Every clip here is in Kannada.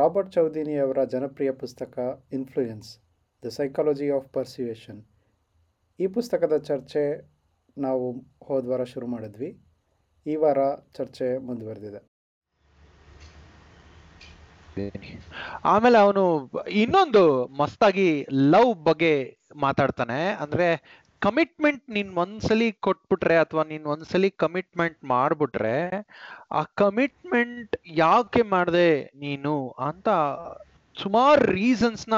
ರಾಬರ್ಟ್ ಚೌದಿನಿಯವರ ಜನಪ್ರಿಯ ಪುಸ್ತಕ influence the psychology of persuasion ಈ ಪುಸ್ತಕದ ಚರ್ಚೆ ನಾವು ಹೋದ ವಾರ ಶುರು ಮಾಡಿದ್ವಿ. ಈ ವಾರ ಚರ್ಚೆ ಮುಂದುವರೆದಿದೆ. ಆಮೇಲೆ ಅವನು ಇನ್ನೊಂದು ಮಸ್ತಾಗಿ ಲವ್ ಬಗ್ಗೆ ಮಾತಾಡ್ತಾನೆ. ಅಂದ್ರೆ ಕಮಿಟ್ಮೆಂಟ್ ನೀನ್ ಒಂದ್ಸಲಿ ಕೊಟ್ಬಿಟ್ರೆ ಅಥವಾ ನೀನ್ ಒಂದ್ಸಲಿ ಕಮಿಟ್ಮೆಂಟ್ ಮಾಡ್ಬಿಟ್ರೆ, ಆ ಕಮಿಟ್ಮೆಂಟ್ ಯಾಕೆ ಮಾಡಿದೆ ನೀನು ಅಂತ ಸುಮಾರು ರೀಸನ್ಸ್ನ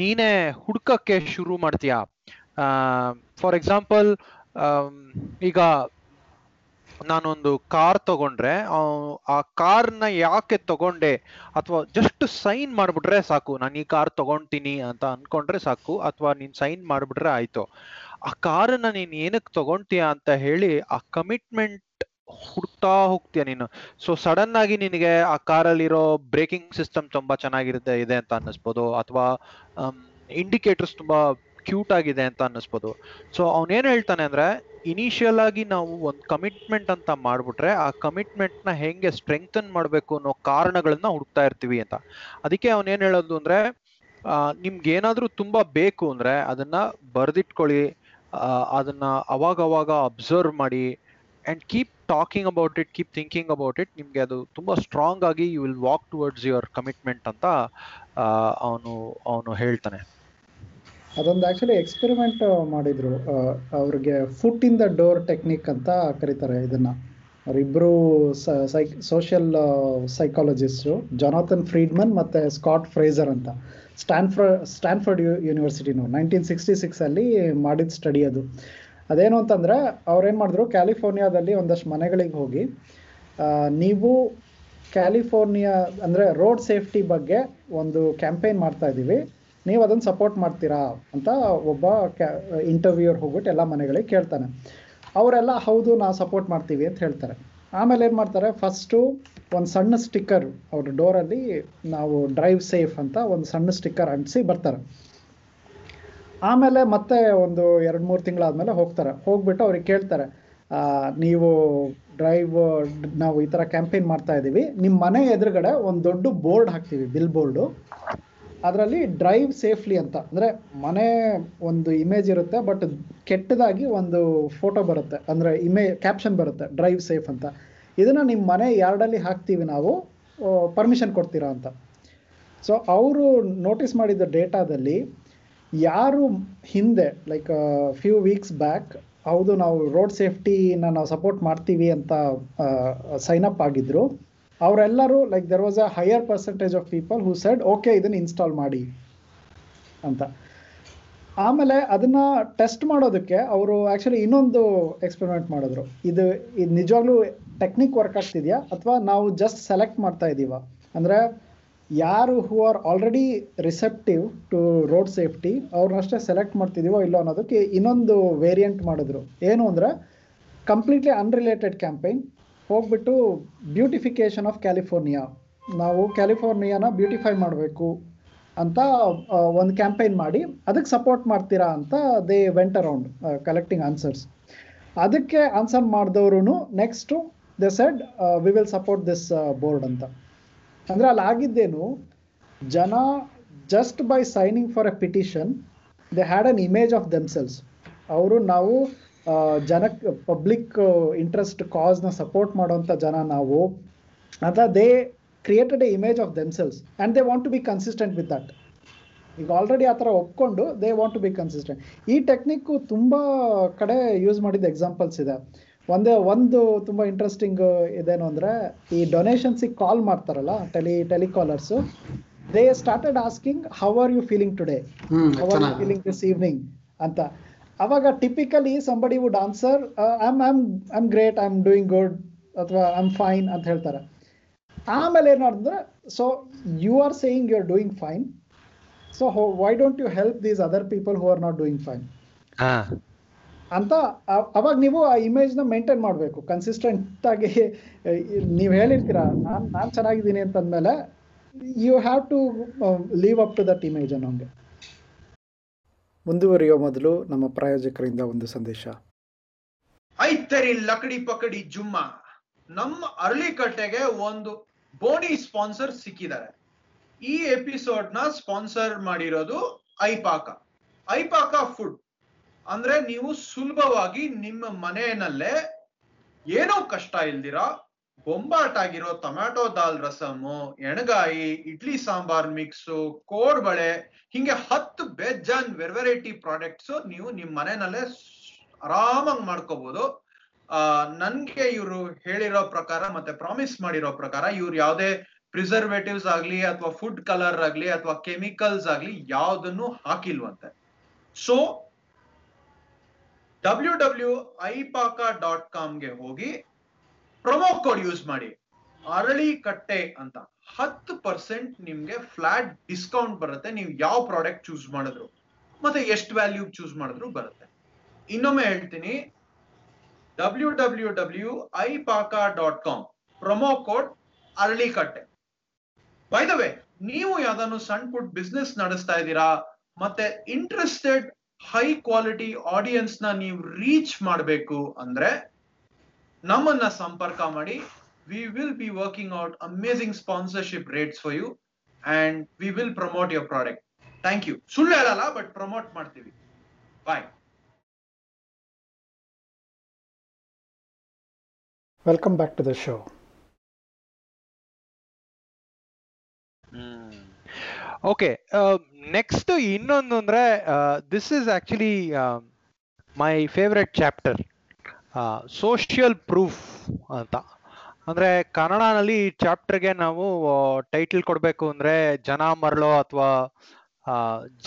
ನೀನೇ ಹುಡ್ಕಕ್ಕೆ ಶುರು ಮಾಡ್ತೀಯ? ಫಾರ್ ಎಕ್ಸಾಂಪಲ್ ಈಗ ನಾನೊಂದು ಕಾರ್ ತಗೊಂಡ್ರೆ, ಆ- ಕಾರ್ನ ಯಾಕೆ ತಗೊಂಡೆ ಅಥವಾ ಜಸ್ಟ್ ಸೈನ್ ಮಾಡಿಬಿಟ್ರೆ ಸಾಕು, ನಾನು ಈ ಕಾರ್ ತಗೊಂತೀನಿ ಅಂತ ಅನ್ಕೊಂಡ್ರೆ ಸಾಕು, ಅಥವಾ ನೀನ್ ಸೈನ್ ಮಾಡಿಬಿಟ್ರೆ ಆಯ್ತು. ಆ ಕಾರನ್ನ ನೀನು ಏನಕ್ಕೆ ತಗೊಂತೀಯ ಅಂತ ಹೇಳಿ ಆ ಕಮಿಟ್ಮೆಂಟ್ ಹುಡ್ತಾ ಹೋಗ್ತೀಯ ನೀನು. ಸೊ ಸಡನ್ ಆಗಿ ನಿನಗೆ ಆ ಕಾರಲ್ಲಿರೋ ಬ್ರೇಕಿಂಗ್ ಸಿಸ್ಟಮ್ ತುಂಬಾ ಚೆನ್ನಾಗಿರುತ್ತೆ, ಇದೆ ಅಂತ ಅನ್ನಿಸ್ಬೋದು, ಅಥವಾ ಇಂಡಿಕೇಟರ್ಸ್ ತುಂಬಾ ಕ್ಯೂಟ್ ಆಗಿದೆ ಅಂತ ಅನ್ನಿಸ್ಬೋದು. ಸೊ ಏನು ಹೇಳ್ತಾನೆ ಅಂದ್ರೆ ಇನಿಷಿಯಲ್ ಆಗಿ ನಾವು ಒಂದು ಕಮಿಟ್ಮೆಂಟ್ ಅಂತ ಮಾಡ್ಬಿಟ್ರೆ ಆ ಕಮಿಟ್ಮೆಂಟ್ನ ಹೆಂಗೆ ಸ್ಟ್ರೆಂಗ್ತನ್ ಮಾಡಬೇಕು ಅನ್ನೋ ಕಾರಣಗಳನ್ನ ಹುಡುಕ್ತಾ ಇರ್ತೀವಿ ಅಂತ. ಅದಕ್ಕೆ ಅವನೇನ್ ಹೇಳೋದು ಅಂದ್ರೆ ನಿಮ್ಗೆ ಏನಾದರೂ ತುಂಬಾ ಬೇಕು ಅಂದ್ರೆ ಅದನ್ನ ಬರೆದಿಟ್ಕೊಳ್ಳಿ ಅದನ್ನ ಅವಾಗ ಅವಾಗ ಅಬ್ಸರ್ವ್ ಮಾಡಿ and keep talking about it keep thinking about it ನಿಮ್ಗೆ ಅದು ತುಂಬಾ ಸ್ಟ್ರಾಂಗ್ ಆಗಿ you will walk towards your commitment ಅಂತ ಅವನು ಅವನು ಹೇಳ್ತಾನೆ. ಅದೊಂದು ಆ್ಯಕ್ಚುಲಿ ಎಕ್ಸ್ಪೆರಿಮೆಂಟ್ ಮಾಡಿದ್ರು. ಅವ್ರಿಗೆ foot in the door technique ಅಂತ ಕರೀತಾರೆ ಇದನ್ನ. ಅವರಿಬ್ಬರು psy social psychologist Jonathan Freedman ಮತ್ತು ಸ್ಕಾಟ್ ಫ್ರೇಜರ್ ಅಂತ. ಸ್ಟ್ಯಾನ್ಫರ್ಡ್ ಸ್ಟ್ಯಾನ್ಫರ್ಡ್ ಯು ಯೂನಿವರ್ಸಿಟಿನು ನೈನ್ಟೀನ್ ಸಿಕ್ಸ್ಟಿ ಸಿಕ್ಸಲ್ಲಿ ಮಾಡಿದ ಸ್ಟಡಿ ಅದು. ಅದೇನು ಅಂತಂದರೆ, ಅವ್ರೇನು ಮಾಡಿದ್ರು ಕ್ಯಾಲಿಫೋರ್ನಿಯಾದಲ್ಲಿ ಒಂದಷ್ಟು ಮನೆಗಳಿಗೆ ಹೋಗಿ ನೀವು ಕ್ಯಾಲಿಫೋರ್ನಿಯಾ ಅಂದರೆ ರೋಡ್ ಸೇಫ್ಟಿ ಬಗ್ಗೆ ಒಂದು ಕ್ಯಾಂಪೇನ್ ಮಾಡ್ತಾ ಇದ್ದೀವಿ. ನೀವು ಅದನ್ನು ಸಪೋರ್ಟ್ ಮಾಡ್ತೀರಾ ಅಂತ ಒಬ್ಬ ಕ್ಯಾ ಇಂಟರ್ವ್ಯೂರ್ ಹೋಗ್ಬಿಟ್ಟು ಎಲ್ಲ ಮನೆಗಳಿಗೆ ಕೇಳ್ತಾನೆ. ಅವರೆಲ್ಲ, ಹೌದು ನಾವು ಸಪೋರ್ಟ್ ಮಾಡ್ತೀವಿ ಅಂತ ಹೇಳ್ತಾರೆ. ಆಮೇಲೆ ಏನು ಮಾಡ್ತಾರೆ ಫಸ್ಟು ಒಂದು ಸಣ್ಣ ಸ್ಟಿಕ್ಕರ್ ಅವ್ರ ಡೋರಲ್ಲಿ ನಾವು ಡ್ರೈವ್ ಸೇಫ್ ಅಂತ ಒಂದು ಸಣ್ಣ ಸ್ಟಿಕ್ಕರ್ ಅಂಟಿಸಿ ಬರ್ತಾರೆ. ಆಮೇಲೆ ಮತ್ತೆ ಒಂದು ಎರಡು ಮೂರು ತಿಂಗಳಾದಮೇಲೆ ಹೋಗ್ತಾರೆ. ಹೋಗ್ಬಿಟ್ಟು ಅವ್ರಿಗೆ ಕೇಳ್ತಾರೆ ನೀವು ಡ್ರೈವ್ ನಾವು ಈ ಥರ ಕ್ಯಾಂಪೇನ್ ಮಾಡ್ತಾ ಇದ್ದೀವಿ ನಿಮ್ಮ ಮನೆ ಎದುರುಗಡೆ ಒಂದು ದೊಡ್ಡ ಬೋರ್ಡ್ ಹಾಕ್ತೀವಿ ಬಿಲ್ ಬೋರ್ಡು ಅದರಲ್ಲಿ ಡ್ರೈವ್ ಸೇಫ್ಲಿ ಅಂತ. ಅಂದರೆ ಮನೆ ಒಂದು ಇಮೇಜ್ ಇರುತ್ತೆ ಬಟ್ ಕೆಟ್ಟದಾಗಿ ಒಂದು ಫೋಟೋ ಬರುತ್ತೆ. ಅಂದರೆ ಇಮೇ ಕ್ಯಾಪ್ಷನ್ ಬರುತ್ತೆ ಡ್ರೈವ್ ಸೇಫ್ ಅಂತ. ಇದನ್ನು ನಿಮ್ಮ ಮನೆ ಯಾರ್ಡಲ್ಲಿ ಹಾಕ್ತೀವಿ ನಾವು ಪರ್ಮಿಷನ್ ಕೊಡ್ತೀರಾ ಅಂತ. ಸೊ ಅವರು ನೋಟಿಸ್ ಮಾಡಿದ ಡೇಟಾದಲ್ಲಿ ಯಾರು ಹಿಂದೆ ಲೈಕ್ ಫ್ಯೂ ವೀಕ್ಸ್ ಬ್ಯಾಕ್ ಹೌದು, ನಾವು ರೋಡ್ ಸೇಫ್ಟಿನ ನಾವು ಸಪೋರ್ಟ್ ಮಾಡ್ತೀವಿ ಅಂತ ಸೈನ್ ಅಪ್ ಆಗಿದ್ರು. ಅವರೆಲ್ಲರೂ like there was a higher percentage of people who said okay ಇದನ್ನು ಇನ್ಸ್ಟಾಲ್ ಮಾಡಿ ಅಂತ. ಆಮೇಲೆ ಅದನ್ನ ಟೆಸ್ಟ್ ಮಾಡೋದಕ್ಕೆ ಅವರು ಆ್ಯಕ್ಚುಲಿ ಇನ್ನೊಂದು ಎಕ್ಸ್ಪೆರಿಮೆಂಟ್ ಮಾಡಿದ್ರು. ಇದು ಇದು ನಿಜವಾಗ್ಲೂ ಟೆಕ್ನಿಕ್ ವರ್ಕ್ ಆಗ್ತಿದೆಯಾ? ಅಥವಾ ನಾವು ಜಸ್ಟ್ ಸೆಲೆಕ್ಟ್ ಮಾಡ್ತಾ ಇದ್ದೀವ ಅಂದರೆ ಯಾರು who are already receptive to road safety ಅವ್ರನ್ನಷ್ಟೇ select ಮಾಡ್ತಿದ್ದೀವೋ ಇಲ್ಲೋ ಅನ್ನೋದಕ್ಕೆ ಇನ್ನೊಂದು ವೇರಿಯಂಟ್ ಮಾಡಿದ್ರು. ಏನು ಅಂದರೆ ಕಂಪ್ಲೀಟ್ಲಿ ಅನ್ರಿಲೇಟೆಡ್ ಕ್ಯಾಂಪೈನ್ ಹೋಗ್ಬಿಟ್ಟು ಬ್ಯೂಟಿಫಿಕೇಶನ್ ಆಫ್ ಕ್ಯಾಲಿಫೋರ್ನಿಯಾ. ನಾವು ಕ್ಯಾಲಿಫೋರ್ನಿಯಾನ ಬ್ಯೂಟಿಫೈ ಮಾಡಬೇಕು ಅಂತ ಒಂದು ಕ್ಯಾಂಪೇನ್ ಮಾಡಿ ಅದಕ್ಕೆ ಸಪೋರ್ಟ್ ಮಾಡ್ತೀರಾ ಅಂತ they went around collecting answers. ಅದಕ್ಕೆ ಆನ್ಸರ್ ಮಾಡಿದವರು next they said we will support this board ಅಂತ. ಅಂದರೆ ಅಲ್ಲಿ ಆಗಿದ್ದೇನು, ಜನ just by signing for a petition, they had an image of themselves. ಅವರು ನಾವು ಜನಕ್ಕೆ ಪಬ್ಲಿಕ್ ಇಂಟ್ರೆಸ್ಟ್ ಕಾಸ್ನ ಸಪೋರ್ಟ್ ಮಾಡೋಂಥ ಜನ ನಾವು ಅಂತ they created a image of themselves and they want to be consistent with that ಈಗ ಆಲ್ರೆಡಿ ಆ ಥರ ಒಪ್ಕೊಂಡು they want to be consistent ಈ ಟೆಕ್ನಿಕ್ಕು ತುಂಬ ಕಡೆ ಯೂಸ್ ಮಾಡಿದ ಎಕ್ಸಾಂಪಲ್ಸ್ ಇದೆ. ಒಂದೇ ಒಂದು ತುಂಬ ಇಂಟ್ರೆಸ್ಟಿಂಗ್ ಇದೇನು ಅಂದರೆ ಈ ಡೊನೇಷನ್ಸಿಗೆ ಕಾಲ್ ಮಾಡ್ತಾರಲ್ಲ tele telecallers they started asking how are you feeling today how are you feeling this evening ಅಂತ. ಅವಾಗ typically somebody would answer I'm I'm I'm great I am doing good ಅಥವಾ ಐ ಆಮ್ ಫೈನ್ ಅಂತ ಹೇಳ್ತಾರೆ. ಆಮೇಲೆ ಏನು ಮಾಡಿದ್ರೆ so you are saying you are doing fine so why don't you help these other people who are not doing fine ಅಂತ ಅವಾಗ ನೀವು ಆ ಇಮೇಜ್ನ ಮೇಂಟೈನ್ ಮಾಡಬೇಕು. ಕನ್ಸಿಸ್ಟೆಂಟ್ ಆಗಿ ನೀವು ಹೇಳಿರ್ತೀರ ನಾನು ನಾನು ಚೆನ್ನಾಗಿದ್ದೀನಿ ಅಂತಂದ್ಮೇಲೆ you have to live up to that image ಅನ್ನೋಂಗೆ. ಮುಂದುವರಿಯೋ ಮೊದಲು ನಮ್ಮ ಪ್ರಾಯೋಜಕರಿಂದ ಒಂದು ಸಂದೇಶ. ಐತರಿ ಲಕಡಿ ಪಕಡಿ ಜುಮ್ಮ. ನಮ್ಮ ಅರಳಿಕಟ್ಟೆಗೆ ಒಂದು ಬೋನಿ ಸ್ಪಾನ್ಸರ್ ಸಿಕ್ಕಿದ್ದಾರೆ. ಈ ಎಪಿಸೋಡ್ನ ಸ್ಪಾನ್ಸರ್ ಮಾಡಿರೋದು ಐಪಾಕ. ಐಪಾಕ ಫುಡ್. ಅಂದ್ರೆ ನೀವು ಸುಲಭವಾಗಿ ನಿಮ್ಮ ಮನೆಯಲ್ಲೇ ಏನೋ ಕಷ್ಟ ಇಲ್ದಿರ ಬೊಂಬಾಟಾಗಿರೋ ಟೊಮ್ಯಾಟೊ ದಾಲ್ ರಸಮು, ಎಣಗಾಯಿ, ಇಡ್ಲಿ ಸಾಂಬಾರ್ ಮಿಕ್ಸು, ಕೋಡ್ಬಳೆ ಹಿಂಗೆ ಹತ್ತು ಬೇಜಾನ್ ವೆರೈಟಿ ಪ್ರಾಡಕ್ಟ್ಸ್ ನೀವು ನಿಮ್ ಮನೆಯಲ್ಲೇ ಆರಾಮಾಗಿ ಮಾಡ್ಕೋಬಹುದು ನನ್ಗೆ ಇವರು ಹೇಳಿರೋ ಪ್ರಕಾರ ಮತ್ತೆ ಪ್ರಾಮಿಸ್ ಮಾಡಿರೋ ಪ್ರಕಾರ ಇವ್ರು ಯಾವುದೇ ಪ್ರಿಸರ್ವೇಟಿವ್ಸ್ ಆಗ್ಲಿ ಅಥವಾ ಫುಡ್ ಕಲರ್ ಆಗ್ಲಿ ಅಥವಾ ಕೆಮಿಕಲ್ಸ್ ಆಗ್ಲಿ ಯಾವ್ದನ್ನು ಹಾಕಿಲ್ವಂತೆ. So W W iPaaka dot ಕಾಮ್ಗೆ ಹೋಗಿ ಪ್ರೊಮೋ ಕೋಡ್ ಯೂಸ್ ಮಾಡಿ. ಅರಳಿ ಕಟ್ಟೆ ಅಂತ. ಹತ್ತು ಪರ್ಸೆಂಟ್ ನಿಮ್ಗೆ ಫ್ಲಾಟ್ ಡಿಸ್ಕೌಂಟ್ ಬರುತ್ತೆ. ನೀವು ಯಾವ ಪ್ರಾಡಕ್ಟ್ ಚೂಸ್ ಮಾಡಿದ್ರು. ಮತ್ತೆ ಎಷ್ಟು ವ್ಯಾಲ್ಯೂ ಚೂಸ್ ಮಾಡಿದ್ರು ಬರುತ್ತೆ. ಇನ್ನೊಮ್ಮೆ ಹೇಳ್ತೀನಿ. W W W iPaaka dot com promo code Aralikatte. Way ನೀವು ಯಾವ್ದಾದ್ರು ಸಣ್ಣ ಪುಟ್ ಬಿಸ್ನೆಸ್ ನಡೆಸ್ತಾ ಇದ್ದೀರಾ, ಮತ್ತೆ ಇಂಟ್ರೆಸ್ಟೆಡ್ ಹೈ ಕ್ವಾಲಿಟಿ ಆಡಿಯನ್ಸ್ನ ನೀವು ರೀಚ್ ಮಾಡಬೇಕು ಅಂದ್ರೆ ನಮ್ಮನ್ನ ಸಂಪರ್ಕ ಮಾಡಿ. We will be working out amazing sponsorship rates for you and we will promote your product thank you ಸುಳ್ಳು ಹೇಳಲ್ಲ ಬಟ್ ಪ್ರಮೋಟ್ ಮಾಡ್ತೀವಿ. Bye welcome back to the show okay next ಇನ್ನೊಂದು ಅಂದ್ರೆ this is actually my favourite chapter social proof ಅಂತ. ಅಂದ್ರೆ ಕನ್ನಡನಲ್ಲಿ ಈ ಚಾಪ್ಟರ್ಗೆ ನಾವು ಟೈಟಲ್ ಕೊಡಬೇಕು ಅಂದ್ರೆ ಜನ ಮರಳೋ ಅಥವಾ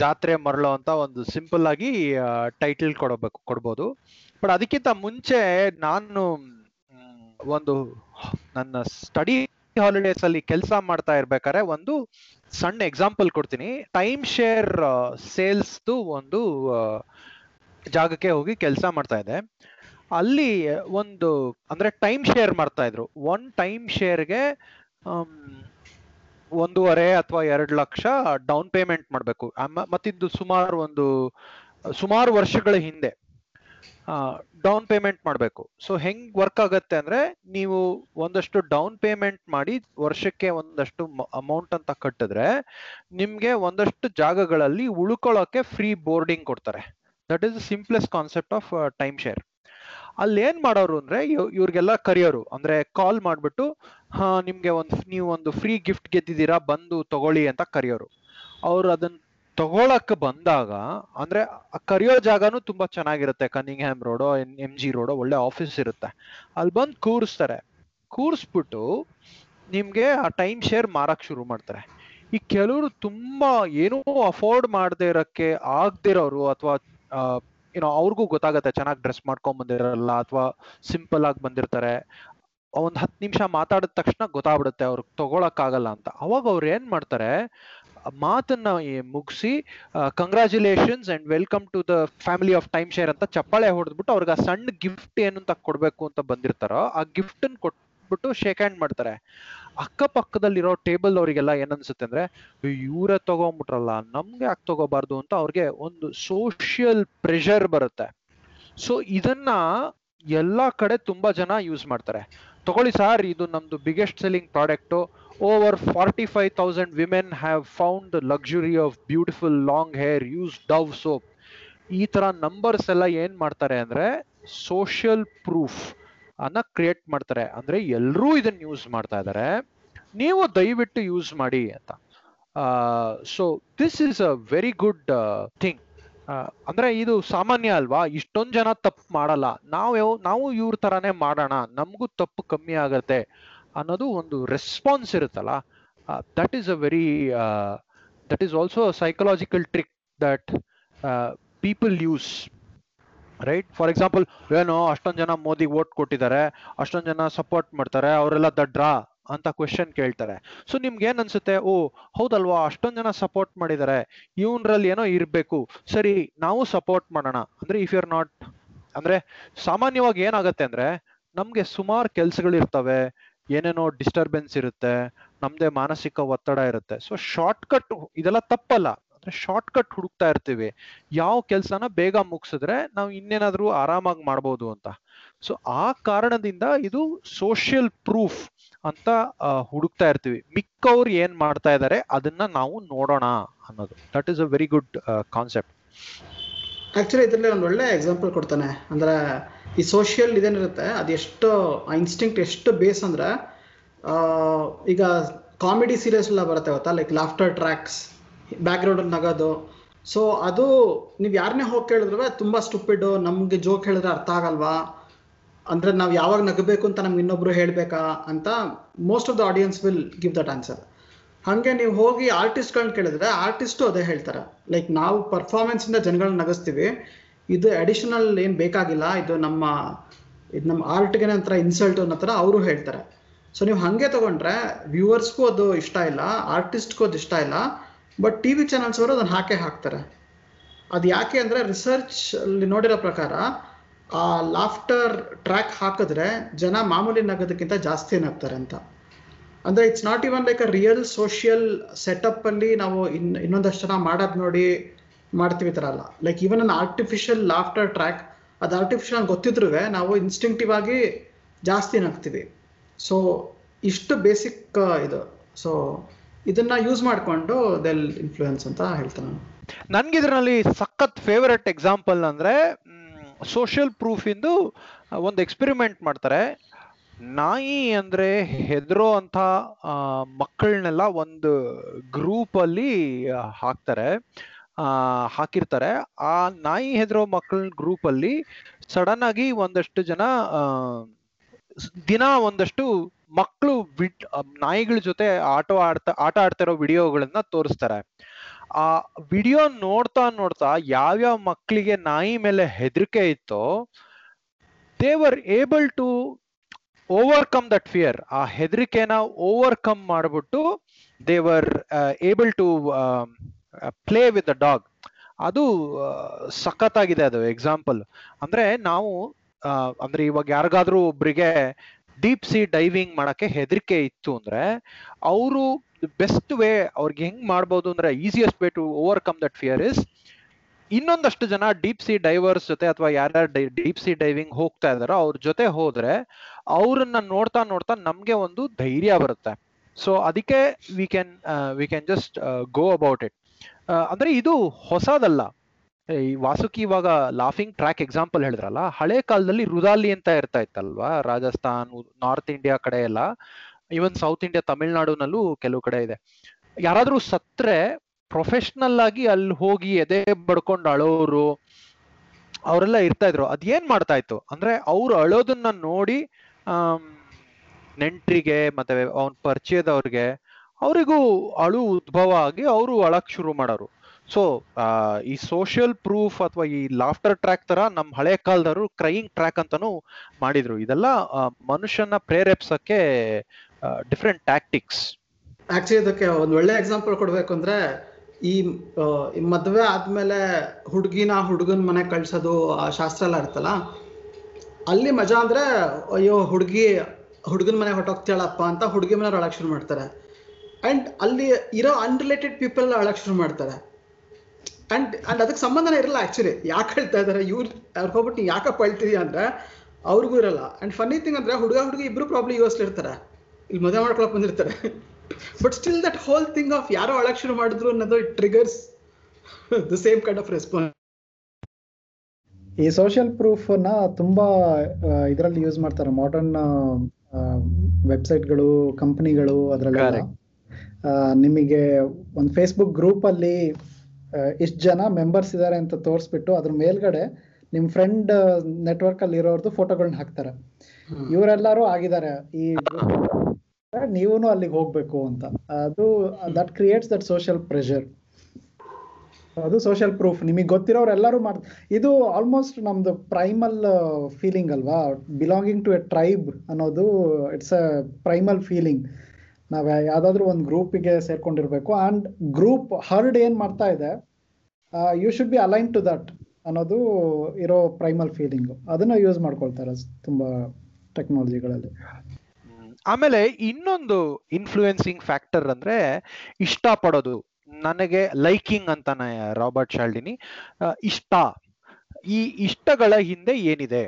ಜಾತ್ರೆ ಮರಳೋ ಅಂತ ಒಂದು ಸಿಂಪಲ್ ಆಗಿ ಟೈಟಲ್ ಕೊಡಬೇಕು, ಕೊಡ್ಬೋದು. ಬಟ್ ಅದಕ್ಕಿಂತ ಮುಂಚೆ ನಾನು ಒಂದು ನನ್ನ ಸ್ಟಡಿ ಹಾಲಿಡೇಸ್ ಅಲ್ಲಿ ಕೆಲಸ ಮಾಡ್ತಾ ಇರ್ಬೇಕಾದ್ರೆ ಒಂದು ಸಣ್ಣ ಎಕ್ಸಾಂಪಲ್ ಕೊಡ್ತೀನಿ. ಟೈಮ್ ಶೇರ್ ಸೇಲ್ಸ್ದು ಒಂದು ಜಾಗಕ್ಕೆ ಹೋಗಿ ಕೆಲಸ ಮಾಡ್ತಾ ಇದ್ದೆ. ಅಲ್ಲಿ ಒಂದು, ಅಂದ್ರೆ ಟೈಮ್ ಶೇರ್ ಮಾಡ್ತಾ ಇದ್ರು. ಒನ್ ಟೈಮ್ ಶೇರ್ಗೆ ಒಂದೂವರೆ ಅಥವಾ ಎರಡು ಲಕ್ಷ ಡೌನ್ ಪೇಮೆಂಟ್ ಮಾಡಬೇಕು. ಮತ್ತಿದ್ದು ಸುಮಾರು ಒಂದು, ಸುಮಾರು ವರ್ಷಗಳ ಹಿಂದೆ ಡೌನ್ ಪೇಮೆಂಟ್ ಮಾಡಬೇಕು. ಸೊ ಹೆಂಗ್ ವರ್ಕ್ ಆಗತ್ತೆ ಅಂದ್ರೆ, ನೀವು ಒಂದಷ್ಟು ಡೌನ್ ಪೇಮೆಂಟ್ ಮಾಡಿ ವರ್ಷಕ್ಕೆ ಒಂದಷ್ಟು ಅಮೌಂಟ್ ಅಂತ ಕಟ್ಟಿದ್ರೆ, ನಿಮ್ಗೆ ಒಂದಷ್ಟು ಜಾಗಗಳಲ್ಲಿ ಉಳ್ಕೊಳ್ಳೋಕೆ ಫ್ರೀ ಬೋರ್ಡಿಂಗ್ ಕೊಡ್ತಾರೆ. That is simplest concept of time share ಅಲ್ಲಿ ಏನ್ ಮಾಡೋರು ಅಂದ್ರೆ ಇವ್- ಇವ್ರಿಗೆಲ್ಲ ಕರೆಯೋರು. ಅಂದ್ರೆ ಕಾಲ್ ಮಾಡ್ಬಿಟ್ಟು, ಹಾ, ನಿಮ್ಗೆ ಒಂದು ನೀವು ಒಂದು ಫ್ರೀ ಗಿಫ್ಟ್ ಗೆದ್ದಿದ್ದೀರಾ, ಬಂದು ತಗೊಳ್ಳಿ ಅಂತ ಕರೆಯೋರು. ಅವ್ರು ಅದನ್ನ ತಗೊಳಕ್ ಬಂದಾಗ, ಅಂದ್ರೆ ಕರಿಯೋ ಜಾಗನೂ ತುಂಬಾ ಚೆನ್ನಾಗಿರುತ್ತೆ. ಕನಿಂಗ್ಹ್ಯಾಮ್ ರೋಡೋ ಎಂ ಜಿ ರೋಡೋ ಒಳ್ಳೆ ಆಫೀಸ್ ಇರುತ್ತೆ. ಅಲ್ಲಿ ಬಂದು ಕೂರಿಸ್ತಾರೆ. ಕೂರಿಸ್ಬಿಟ್ಟು ನಿಮ್ಗೆ ಆ ಟೈಮ್ ಶೇರ್ ಮಾರಕ್ ಶುರು ಮಾಡ್ತಾರೆ. ಈ ಕೆಲವರು ತುಂಬಾ ಏನೂ ಅಫೋರ್ಡ್ ಮಾಡದೇ ಇರಕ್ಕೆ ಆಗ್ದಿರೋರು, ಅಥವಾ ಏನೋ ಅವ್ರಿಗೂ ಗೊತ್ತಾಗತ್ತೆ ಚೆನ್ನಾಗಿ ಡ್ರೆಸ್ ಮಾಡ್ಕೊಂಡ್ ಬಂದಿರಲ್ಲ ಅಥವಾ ಸಿಂಪಲ್ ಆಗಿ ಬಂದಿರ್ತಾರೆ. ಒಂದ್ ಹತ್ತು ನಿಮಿಷ ಮಾತಾಡಿದ ತಕ್ಷಣ ಗೊತ್ತಾಗ್ಬಿಡುತ್ತೆ ಅವ್ರಿಗೆ ತಗೊಳಕ್ ಆಗಲ್ಲ ಅಂತ. ಅವಾಗ ಅವ್ರು ಏನ್ ಮಾಡ್ತಾರೆ, ಮಾತನ್ನ ಮುಗಿಸಿ congratulations and welcome to the family of time share ಅಂತ ಚಪ್ಪಾಳೆ ಹೊಡೆದ್ಬಿಟ್ಟು ಅವ್ರಿಗೆ ಆ ಸಣ್ಣ ಗಿಫ್ಟ್ ಏನು ಅಂತ ಕೊಡ್ಬೇಕು ಅಂತ ಬಂದಿರ್ತಾರೋ, ಆ ಗಿಫ್ಟ್ ಕೊಟ್ಬಿಟ್ಟು ಶೇಕ್ ಹ್ಯಾಂಡ್ ಮಾಡ್ತಾರೆ. ಅಕ್ಕಪಕ್ಕದಲ್ಲಿರೋ ಟೇಬಲ್ ಅವರಿಗೆಲ್ಲ ಏನನ್ಸುತ್ತೆ ಅಂದ್ರೆ ಇವರೇ ತಗೊಂಬಿಟ್ರಲ್ಲ, ನಮ್ಗೆ ಯಾಕೆ ತಗೋಬಾರ್ದು ಅಂತ ಅವ್ರಿಗೆ ಒಂದು ಸೋಷಿಯಲ್ ಪ್ರೆಷರ್ ಬರುತ್ತೆ. ಸೊ ಇದನ್ನ ಎಲ್ಲಾ ಕಡೆ ತುಂಬಾ ಜನ ಯೂಸ್ ಮಾಡ್ತಾರೆ. ತಗೊಳ್ಳಿ ಸರ್ ಇದು ನಮ್ದು biggest selling product over forty five thousand women have found luxury of beautiful long hair use Dove soap ಈ ತರ ನಂಬರ್ಸ್ ಎಲ್ಲ ಏನ್ ಮಾಡ್ತಾರೆ ಅಂದ್ರೆ ಸೋಷಿಯಲ್ ಪ್ರೂಫ್ ಅನ್ನ ಕ್ರಿಯೇಟ್ ಮಾಡ್ತಾರೆ. ಅಂದ್ರೆ ಎಲ್ಲರೂ ಇದನ್ನ ಯೂಸ್ ಮಾಡ್ತಾ ಇದ್ದಾರೆ ನೀವು ದಯವಿಟ್ಟು ಯೂಸ್ ಮಾಡಿ ಅಂತ. So this is a very good thing ಅಂದ್ರೆ ಇದು ಸಾಮಾನ್ಯ ಅಲ್ವಾ? ಇಷ್ಟೊಂದ್ ಜನ ತಪ್ಪು ಮಾಡಲ್ಲ. ನಾವು ನಾವು ಇವ್ರ ತರಾನೇ ಮಾಡೋಣ. ನಮಗೂ ತಪ್ಪು ಕಮ್ಮಿ ಆಗತ್ತೆ ಅನ್ನೋದು ಒಂದು ರೆಸ್ಪಾನ್ಸ್ ಇರುತ್ತಲ್ಲ? That is a very that is also psychological trick that people use right for example ಏನೋ ಅಷ್ಟೊಂದು ಜನ ಮೋದಿ ವೋಟ್ ಕೊಟ್ಟಿದ್ದಾರೆ, ಅಷ್ಟೊಂದು ಜನ ಸಪೋರ್ಟ್ ಮಾಡ್ತಾರೆ, ಅವರೆಲ್ಲ ದಡ್ರಾ ಅಂತ ಕ್ವೆಶನ್ ಕೇಳ್ತಾರೆ. ಸೊ ನಿಮ್ಗೆ ಏನ್ ಅನ್ಸುತ್ತೆ? ಓ, ಹೌದಲ್ವಾ? ಅಷ್ಟೊಂದ್ ಜನ ಸಪೋರ್ಟ್ ಮಾಡಿದ್ದಾರೆ. ಇವನ್ರಲ್ಲಿ ಏನೋ ಇರ್ಬೇಕು. ಸರಿ, ನಾವು ಸಪೋರ್ಟ್ ಮಾಡೋಣ. ಅಂದ್ರೆ ಇಫ್ ಯು ಆರ್ ನಾಟ್ ಅಂದ್ರೆ ಸಾಮಾನ್ಯವಾಗಿ ಏನಾಗತ್ತೆ ಅಂದ್ರೆ ನಮ್ಗೆ ಸುಮಾರು ಕೆಲ್ಸಗಳು ಇರ್ತವೆ. ಏನೇನೋ ಡಿಸ್ಟರ್ಬೆನ್ಸ್ ಇರುತ್ತೆ. ನಮ್ದೇ ಮಾನಸಿಕ ಒತ್ತಡ ಇರುತ್ತೆ. ಸೊ ಶಾರ್ಟ್ ಇದೆಲ್ಲ ತಪ್ಪಲ್ಲ. ಶಾರ್ಟ್ ಕಟ್ ಹುಡುಕ್ತಾ ಇರ್ತೀವಿ. ಯಾವ ಕೆಲಸನ ಬೇಗ ಮುಗಿಸಿದ್ರೆ ನಾವು ಇನ್ನೇನಾದ್ರೂ ಆರಾಮಾಗಿ ಮಾಡ್ಬೋದು ಅಂತ. ಸೊ ಆ ಕಾರಣದಿಂದ ಇದು ಸೋಷಿಯಲ್ ಪ್ರೂಫ್ ಅಂತ ಹುಡುಕ್ತಾ ಇರ್ತೀವಿ. ಮಿಕ್ಕವ್ರು ಏನ್ ಮಾಡ್ತಾ ಇದ್ದಾರೆ ಅದನ್ನ ನಾವು ನೋಡೋಣ ಅನ್ನೋದು. That is a very good concept actually ಇದರಲ್ಲಿ ಒಂದು ಒಳ್ಳೆ ಎಕ್ಸಾಂಪಲ್ ಕೊಡ್ತಾನೆ. ಅಂದ್ರೆ, ಈ ಸೋಷಿಯಲ್ ಇದೇನಿರುತ್ತೆ, ಅದು ಎಷ್ಟು ಇನ್ಸ್ಟಿಂಕ್ಟ್ ಎಷ್ಟು ಬೇಸ್ ಅಂದ್ರೆ ಈಗ ಕಾಮಿಡಿ ಸೀರಿಯಸ್ ಎಲ್ಲ ಬರುತ್ತೆ ಗೊತ್ತಾ? ಲೈಕ್ ಲಾಫ್ಟರ್ ಟ್ರ್ಯಾಕ್ಸ್ ಬ್ಯಾಕ್ಗ್ರೌಂಡ್ ನಗೋದು. ಸೊ ಅದು ನೀವು ಯಾರನ್ನೇ ಹೋಗಿ ಕೇಳಿದ್ರೆ ತುಂಬ ಸ್ಟುಪಿಡು ನಮಗೆ ಜೋಕ್ ಹೇಳಿದ್ರೆ ಅರ್ಥ ಆಗಲ್ವಾ? ಅಂದ್ರೆ ನಾವು ಯಾವಾಗ ನಗಬೇಕು ಅಂತ ನಮ್ಗೆ ಇನ್ನೊಬ್ರು ಹೇಳಬೇಕಾ ಅಂತ most of the audience will give that answer ಹಾಗೆ ನೀವು ಹೋಗಿ ಆರ್ಟಿಸ್ಟ್ಗಳನ್ನ ಕೇಳಿದ್ರೆ ಆರ್ಟಿಸ್ಟು ಅದೇ ಹೇಳ್ತಾರೆ. ಲೈಕ್ ನಾವು ಪರ್ಫಾರ್ಮೆನ್ಸಿಂದ ಜನಗಳನ್ನ ನಗಿಸ್ತೀವಿ. ಇದು ಅಡಿಷನಲ್ ಏನು ಬೇಕಾಗಿಲ್ಲ. ಇದು ನಮ್ಮ ಇದು ನಮ್ಮ ಆರ್ಟ್ಗೆ ನಂತರ ಇನ್ಸಲ್ಟ್ ಅನ್ನೋ ಥರ ಅವರು ಹೇಳ್ತಾರೆ. ಸೊ ನೀವು ಹಾಗೆ ತಗೊಂಡ್ರೆ ವ್ಯೂವರ್ಸ್ಗೂ ಅದು ಇಷ್ಟ ಇಲ್ಲ ಆರ್ಟಿಸ್ಟ್ಗೂ ಅದು ಇಷ್ಟ ಇಲ್ಲ. ಬಟ್ ಟಿ ವಿ ಚಾನಲ್ಸ್ ಅವರು ಅದನ್ನು ಹಾಕೇ ಹಾಕ್ತಾರೆ. ಅದು ಯಾಕೆ ಅಂದರೆ ರಿಸರ್ಚ್ ಅಲ್ಲಿ ನೋಡಿರೋ ಪ್ರಕಾರ, ಆ ಲಾಫ್ಟರ್ ಟ್ರ್ಯಾಕ್ ಹಾಕಿದ್ರೆ ಜನ ಮಾಮೂಲಿ ನಗೋದಕ್ಕಿಂತ ಜಾಸ್ತಿ ನಗ್ತಾರೆ ಅಂತ. ಅಂದ್ರೆ it's not even like a real social ಸೆಟಪ್ಪಲ್ಲಿ ನಾವು ಇನ್, ಇನ್ನೊಂದಷ್ಟು ಜನ ಮಾಡೋದು ನೋಡಿ ಮಾಡ್ತೀವಿ ಥರ ಅಲ್ಲ. Like even an artificial laughter track ಅದು ಆರ್ಟಿಫಿಷಿಯಲ್ ಗೊತ್ತಿದ್ರು ನಾವು ಇನ್ಸ್ಟಿಂಕ್ಟಿವ್ ಆಗಿ ಜಾಸ್ತಿ ನಗ್ತೀವಿ. ಸೊ ಇಷ್ಟು ಬೇಸಿಕ್ ಇದು. ಸೊ ಇದನ್ನ ಯೂಸ್ ಮಾಡಿಕೊಂಡು ದೆಲ್ ಇನ್ಫ್ಲೂಯೆನ್ಸ್ ಅಂತ ಹೇಳ್ತಾನೆ ನಾನು. ನನ್ಗೆ ಇದರಲ್ಲಿ ಸಖತ್ ಫೇವರೆಟ್ ಎಕ್ಸಾಂಪಲ್ ಅಂದ್ರೆ ಸೋಷಿಯಲ್ ಪ್ರೂಫ್ ಇಂದು ಒಂದು ಎಕ್ಸ್ಪೆರಿಮೆಂಟ್ ಮಾಡ್ತಾರೆ. ನಾಯಿ ಅಂದ್ರೆ ಹೆದರೋ ಅಂತ ಮಕ್ಕಳನ್ನೆಲ್ಲ ಒಂದು ಗ್ರೂಪ್ ಅಲ್ಲಿ ಹಾಕ್ತಾರೆ. ಹಾಕಿರ್ತಾರೆ. ಆ ನಾಯಿ ಹೆದರೋ ಮಕ್ಕಳ ಗ್ರೂಪ್ ಅಲ್ಲಿ ಸಡನ್ ಆಗಿ ಒಂದಷ್ಟು ಜನ ದಿನ ಒಂದಷ್ಟು ಮಕ್ಕಳು ನಾಯಿಗಳ ಜೊತೆ ಆಟ ಆಡ್ತಾ, ಆಟ ಆಡ್ತಿರೋ ವಿಡಿಯೋಗಳನ್ನ ತೋರಿಸ್ತಾರೆ. ಆ ವಿಡಿಯೋ ನೋಡ್ತಾ ನೋಡ್ತಾ ಯಾವ್ಯಾವ ಮಕ್ಕಳಿಗೆ ನಾಯಿ ಮೇಲೆ ಹೆದರಿಕೆ ಇತ್ತೋ they were able to overcome that fear ಆ ಹೆದರಿಕೆನ ಓವರ್ಕಮ್ ಮಾಡ್ಬಿಟ್ಟು they were able to play with the dog ಅದು ಸಖತ್ತಾಗಿದೆ ಅದು ಎಕ್ಸಾಂಪಲ್ ಅಂದ್ರೆ ನಾವು ಅಂದ್ರೆ ಇವಾಗ ಯಾರಿಗಾದ್ರೂ ಒಬ್ರಿಗೆ ಡೀಪ್ ಸಿ ಡೈವಿಂಗ್ ಮಾಡಕ್ಕೆ ಹೆದರಿಕೆ ಇತ್ತು ಅಂದ್ರೆ ಅವರು ಬೆಸ್ಟ್ ವೇ ಅವ್ರಿಗೆ ಹೆಂಗ್ ಮಾಡ್ಬೋದು ಅಂದ್ರೆ easiest way to overcome that fear is ಇನ್ನೊಂದಷ್ಟು ಜನ ಡೀಪ್ ಸಿ ಡೈವರ್ಸ್ ಜೊತೆ ಅಥವಾ ಯಾರ್ಯಾರು ಡೀಪ್ ಸಿ ಡೈವಿಂಗ್ ಹೋಗ್ತಾ ಇದಾರೋ ಅವ್ರ ಜೊತೆ ಹೋದ್ರೆ ಅವ್ರನ್ನ ನೋಡ್ತಾ ನೋಡ್ತಾ ನಮ್ಗೆ ಒಂದು ಧೈರ್ಯ ಬರುತ್ತೆ. ಸೊ ಅದಕ್ಕೆ we can we can just go about it ಅಂದ್ರೆ ಇದು ಹೊಸದಲ್ಲ. ಈ ವಾಸುಕಿ ಇವಾಗ ಲಾಫಿಂಗ್ ಟ್ರ್ಯಾಕ್ ಎಕ್ಸಾಂಪಲ್ ಹೇಳಿದ್ರಲ್ಲ, ಹಳೆ ಕಾಲದಲ್ಲಿ ರುದಾಲಿ ಅಂತ ಇರ್ತಾ ಇತ್ತಲ್ವಾ? ರಾಜಸ್ಥಾನ್ ನಾರ್ತ್ ಇಂಡಿಯಾ ಕಡೆ ಎಲ್ಲ ಈವನ್ ಸೌತ್ ಇಂಡಿಯಾ ತಮಿಳ್ನಾಡುನಲ್ಲೂ ಕೆಲವು ಕಡೆ ಇದೆ. ಯಾರಾದ್ರೂ ಸತ್ರೆ ಪ್ರೊಫೆಷನಲ್ ಆಗಿ ಅಲ್ಲಿ ಹೋಗಿ ಎದೆ ಬಡ್ಕೊಂಡು ಅಳೋರು, ಅವರೆಲ್ಲ ಇರ್ತಾ ಇದ್ರು. ಅದೇನ್ ಮಾಡ್ತಾ ಇತ್ತು? ಅಂದ್ರೆ ಅವ್ರು ಅಳೋದನ್ನ ನೋಡಿ ನೆಂಟ್ರಿಗೆ, ಮತ್ತೆ ಅವನ್ ಪರಿಚಯದವ್ರಿಗೆ ಅವರಿಗೂ ಅಳು ಉದ್ಭವ ಆಗಿ ಅವರು ಅಳಕ್ ಶುರು ಮಾಡೋರು. ಸೊ ಈ ಸೋಷಿಯಲ್ ಪ್ರೂಫ್ ಅಥವಾ ಈ ಲಾಫ್ಟರ್ ಟ್ರ್ಯಾಕ್ ತರ ನಮ್ಮ ಹಳೆ ಕಾಲದವರು ಕ್ರೈಯಿಂಗ್ ಟ್ರ್ಯಾಕ್ ಅಂತಾನು ಮಾಡಿದ್ರು. ಇದೆಲ್ಲ ಮನುಷ್ಯನ ಪ್ರೇರೇಪಿಸಕ್ಕೆ ಡಿಫ್ರೆಂಟ್ ಟ್ಯಾಕ್ಟಿಕ್ಸ್ ಆಕ್ಚುಲಿ ಇದಕ್ಕೆ ಒಂದು ಒಳ್ಳೆ ಎಕ್ಸಾಂಪಲ್ ಕೊಡ್ಬೇಕು ಅಂದ್ರೆ, ಈ ಮದ್ವೆ ಆದ್ಮೇಲೆ ಹುಡುಗಿನ ಹುಡುಗನ ಮನೆ ಕಳ್ಸೋದು ಆ ಶಾಸ್ತ್ರ ಎಲ್ಲ ಇರ್ತಲ್ಲ ಅಲ್ಲಿ ಮಜಾ ಅಂದ್ರೆ, ಅಯ್ಯೋ, ಹುಡುಗಿ, ಹುಡುಗನ ಮನೆ ಹೊಟ್ಟೋಗ್ತಾಳಪ್ಪ ಅಂತ ಹುಡುಗಿ ಮನೆ ಅಳಕ್ ಶುರು ಮಾಡ್ತಾರೆ. ಅಂಡ್ ಅಲ್ಲಿ ಇರೋ ಅನ್ರಿಲೇಟೆಡ್ ಪೀಪಲ್ ಅಳಕ್ ಶುರು ಮಾಡ್ತಾರೆ. ಅಂಡ್ ಅಂಡ್ ಅದಕ್ಕೆ ಸಂಬಂಧನೇ ಇರಲ್ಲ ಆಕ್ಚುಲಿ ಯಾಕೆ ಹೇಳ್ತಾ ಇದ್ದಾರೆ ಇವ್ರು ಅವ್ರು ಹೋಗ್ಬಿಟ್ಟು ನೀವು ಯಾಕಪ್ಪ ಹೇಳ್ತಿದ್ಯಾ ಅಂದ್ರೆ ಅವ್ರಿಗೂ ಇರಲ್ಲ. ಅಂಡ್ ಫನ್ನಿ ಥಿಂಗ್ ಅಂದ್ರೆ ಹುಡುಗ ಹುಡುಗಿ ಇಬ್ರು ಪ್ರಾಬ್ಲಮ್ ಇರ್ತಾರೆ. ಇಲ್ಲಿ ಮದುವೆ ಮಾಡ್ಕೊಳಕ್ ಬಂದಿರ್ತಾರೆ. But still that whole thing of ಯಾರೋ ಅಳಕ್ ಶುರು ಮಾಡಿದ್ರು ಅನ್ನೋದು it triggers the same kind of response ಈ ಸೋಷಿಯಲ್ ಪ್ರೂಫ್ನ ತುಂಬಾ ಇದರಲ್ಲಿ ಯೂಸ್ ಮಾಡ್ತಾರೆ. ಮಾಡರ್ನ್ ವೆಬ್ಸೈಟ್ಗಳು ಕಂಪನಿಗಳು. ಆ, ನಿಮಗೆ ಒಂದು ಫೇಸ್ಬುಕ್ ಗ್ರೂಪ್ ಅಲ್ಲಿ ಇಷ್ಟು ಜನ ಮೆಂಬರ್ಸ್ ಇದ್ದಾರೆ ಅಂತ ತೋರಿಸ್ಬಿಟ್ಟು ಅದ್ರ ಮೇಲ್ಗಡೆ ನಿಮ್ಮ ಫ್ರೆಂಡ್ ನೆಟ್ವರ್ಕ್ ಅಲ್ಲಿ ಇರೋರ್ದು ಫೋಟೋಗಳನ್ನ ಹಾಕ್ತಾರೆ. ಇವರೆಲ್ಲರೂ ಆಗಿದ್ದಾರೆ. ಈ ನೀವು ಅಲ್ಲಿಗೆ ಹೋಗ್ಬೇಕು ಅಂತ. ಅದು that creates that social pressure ಅದು ಸೋಷಿಯಲ್ ಪ್ರೂಫ್ ನಿಮಗೆ ಗೊತ್ತಿರೋರು ಎಲ್ಲರೂ ಮಾಡ್ ಇದು ಆಲ್ಮೋಸ್ಟ್ ನಮ್ದು ಪ್ರೈಮಲ್ ಫೀಲಿಂಗ್ ಅಲ್ವಾ? ಬಿಲಾಂಗಿಂಗ್ ಟು ಎ ಟ್ರೈಬ್ ಅನ್ನೋದು ಇಟ್ಸ್ ಅ ಪ್ರೈಮಲ್ ಫೀಲಿಂಗ್ ನಾವ್ ಯಾವ್ದಾದ್ರು ಒಂದು ಗ್ರೂಪಿಗೆ ಸೇರ್ಕೊಂಡಿರ್ಬೇಕು. ಅಂಡ್ ಗ್ರೂಪ್ ಹರ್ಡ್ ಏನ್ ಮಾಡ್ತಾ ಇದೆ you should be align to that ಅನ್ನೋದು ಇರೋ ಪ್ರೈಮಲ್ ಫೀಲಿಂಗ್ ಅದನ್ನ ಯೂಸ್ ಮಾಡ್ಕೊಳ್ತಾರೆ ತುಂಬಾ ಟೆಕ್ನಾಲಜಿಗಳಲ್ಲಿ ಆಮೇಲೆ ಇನ್ನೊಂದು ಇನ್ಫ್ಲೂಯೆನ್ಸಿಂಗ್ ಫ್ಯಾಕ್ಟರ್ ಅಂದ್ರೆ ಇಷ್ಟ ಪಡೋದು ನನಗೆ ಲೈಕಿಂಗ್ ಅಂತಾನೆ ರಾಬರ್ಟ್ ಶಾಲ್ಡಿನಿ ಇಷ್ಟ. ಈ ಇಷ್ಟಗಳ ಹಿಂದೆ ಏನಿದೆ?